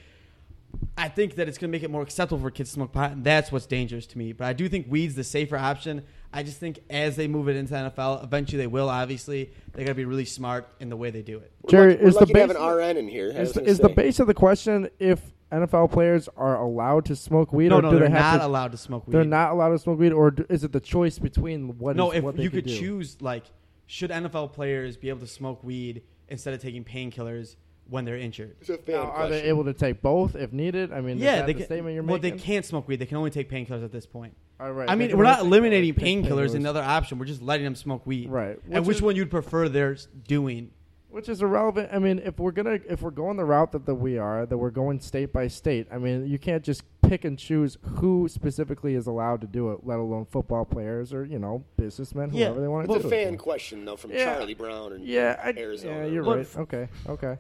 I think that it's going to make it more acceptable for kids to smoke pot, and that's what's dangerous to me. But I do think weed's the safer option. I just think as they move it into NFL, eventually they will. Obviously, they got to be really smart in the way they do it. We're Jerry, lucky, we're is the lucky have base- an RN in here. I was Is, the, is the base of the question if NFL players are allowed to smoke weed, No, or no, do they're they have not to? allowed to smoke weed. They're not allowed to smoke weed, or do, is it the choice between what? No, is- if what they you could do? choose, like, should NFL players be able to smoke weed instead of taking painkillers when they're injured? It's a fan Now, are they able to take both if needed? I mean, is yeah, they the can. statement you're well, making. they can't smoke weed. They can only take painkillers at this point. All right, I they mean, can we're only not take- eliminating take painkillers. painkillers. Another option. We're just letting them smoke weed. Right, And which which is- one you'd prefer they're doing? Which is irrelevant. I mean, if we're gonna if we're going the route that, that we are, that we're going state by state. I mean, you can't just pick and choose who specifically is allowed to do it, let alone football players or you know businessmen, Yeah, whoever they want It's to a do fan it. for. question though from Yeah. Charlie Brown and Yeah, I, Arizona. yeah, you're But right. Okay, okay.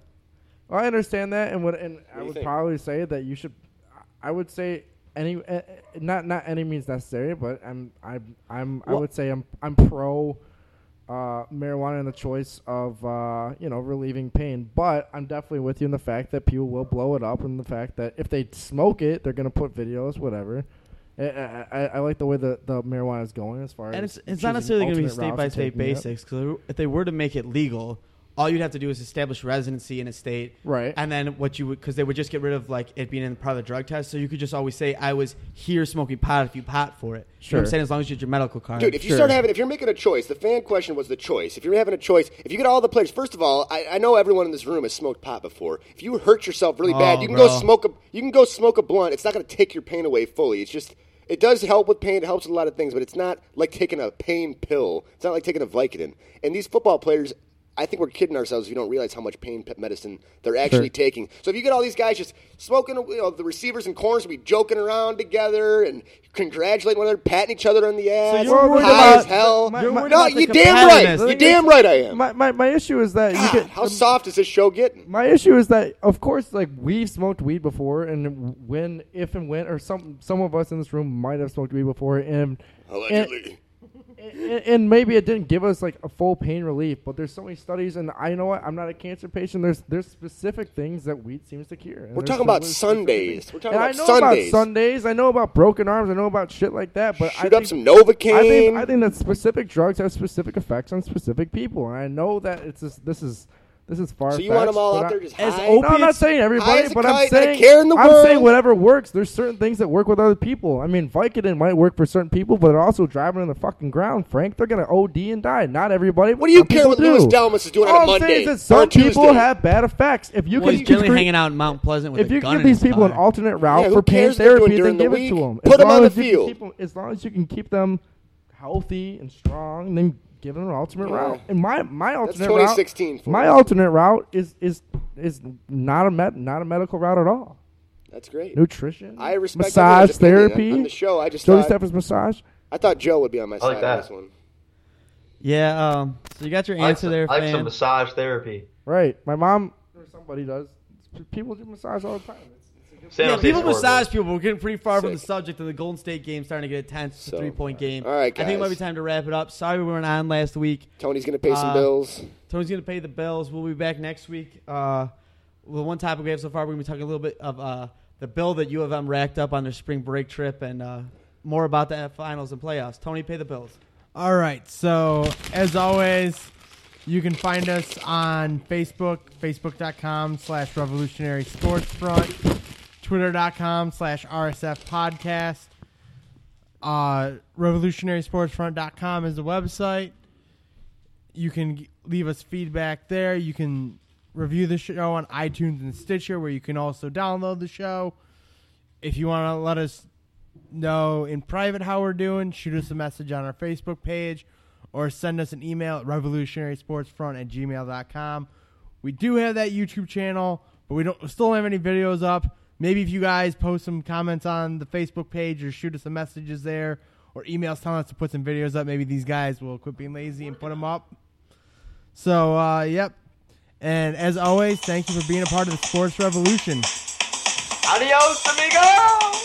Well, I understand that, and what and do I would think? probably say that you should. I would say any, uh, not not any means necessary, but I'm I'm I'm I would say I'm I'm pro uh, marijuana and the choice of uh, you know relieving pain. But I'm definitely with you in the fact that people will blow it up, and the fact that if they smoke it, they're gonna put videos, whatever. I, I, I- I like the way the, the marijuana is going as far And as it's, it's not necessarily going to be state by state basics. Because if they were to make it legal, all you'd have to do is establish residency in a state, Right. And then what you would, because they would just get rid of like it being in part of the drug test, so you could just always say, "I was here smoking pot." If you pot for it, you know what I'm saying? As long as you get your medical card, Dude, if you Sure. start having, if you're making a choice, the fan question was the choice. If you're having a choice, if you get all the players, first of all, I, I know everyone in this room has smoked pot before. If you hurt yourself really bad, Oh, you can bro. go smoke a, you can go smoke a blunt. It's not going to take your pain away fully. It's just, it does help with pain. It helps with a lot of things, but it's not like taking a pain pill. It's not like taking a Vicodin. And these football players. I think we're kidding ourselves if we don't realize how much pain medicine they're actually taking. So if you get all these guys just smoking, you know, the receivers and corners will be joking around together and congratulating one another, patting each other on the ass, So you're worried high about- as hell. You're worried no, about the you damn right. competitiveness. You damn right I am. My, my, my issue is that you God, get how soft is this show getting? My issue is that, of course, like we've smoked weed before, and when, if and when, or some some of us in this room might have smoked weed before, and Allegedly. and, and maybe it didn't give us like a full pain relief. But there's so many studies, and I know what I'm not a cancer patient. There's there's specific things that weed seems to cure. We're talking about Sundays. We're talking and about I know Sundays. about Sundays. I know about broken arms. I know about shit like that. But I Shoot up think, some Novocaine. I think I think that specific drugs have specific effects on specific people, and I know that it's just, this is This is far. So you want them all out there just As high? No, I'm not saying everybody, but I'm saying in the I'm saying whatever works. There's certain things that work with other people. I mean, Vicodin might work for certain people, but they're also driving in the fucking ground. Frank, they're gonna OD and die. Not everybody. What do you care what do. Louis Delmas is doing All on a I'm Monday saying is that or some people Tuesday? have bad effects. If you Well, can he's generally cre- hanging out in Mount Pleasant with if a you gun give these his people an alternate route Yeah, for pain cares what they're doing therapy, during then the give it to them. Put them on the you can field. as long as you can keep them healthy and strong, then give them an alternate Wow. route. And my my That's alternate route, 2016. For my us. alternate route is is is not a med, not a medical route at all. That's great. Nutrition, I respect massage everyone's therapy. On the show, I just Jody thought, Stephens massage. I thought Joe would be on my I side like on that. this one. Yeah. Um. So you got your I like, answer some, there, I like some massage therapy. Right, my mom or somebody does. People do massage all the time. San Yeah, Jose people scoreboard. massage people. We're getting pretty far from the subject, and the Golden State game starting to get tense. It's So, a three-point game. all right, I think it might be time to wrap it up. Sorry we weren't on last week. Tony's gonna pay some Uh, bills. Tony's going to pay the bills. We'll be back next week. Uh, the one topic we have so far, we're going to be talking a little bit of uh, the bill that U of M racked up on their spring break trip and uh, more about the finals and playoffs. Tony, pay the bills. All right. So, as always, you can find us on Facebook, facebook.com slash revolutionary sports front, twitter.com slash RSF podcast. Uh, revolutionarysportsfront.com is the website. You can leave us feedback there. You can review the show on iTunes and Stitcher, where you can also download the show. If you want to let us know in private how we're doing, shoot us a message on our Facebook page or send us an email at revolutionarysportsfront at gmail.com. We do have that YouTube channel, but we don't still have any videos up. Maybe if you guys post some comments on the Facebook page or shoot us some messages there or emails telling us to put some videos up, maybe these guys will quit being lazy and put them up. So, uh, yep. And as always, thank you for being a part of the Sports Revolution. Adios, amigos!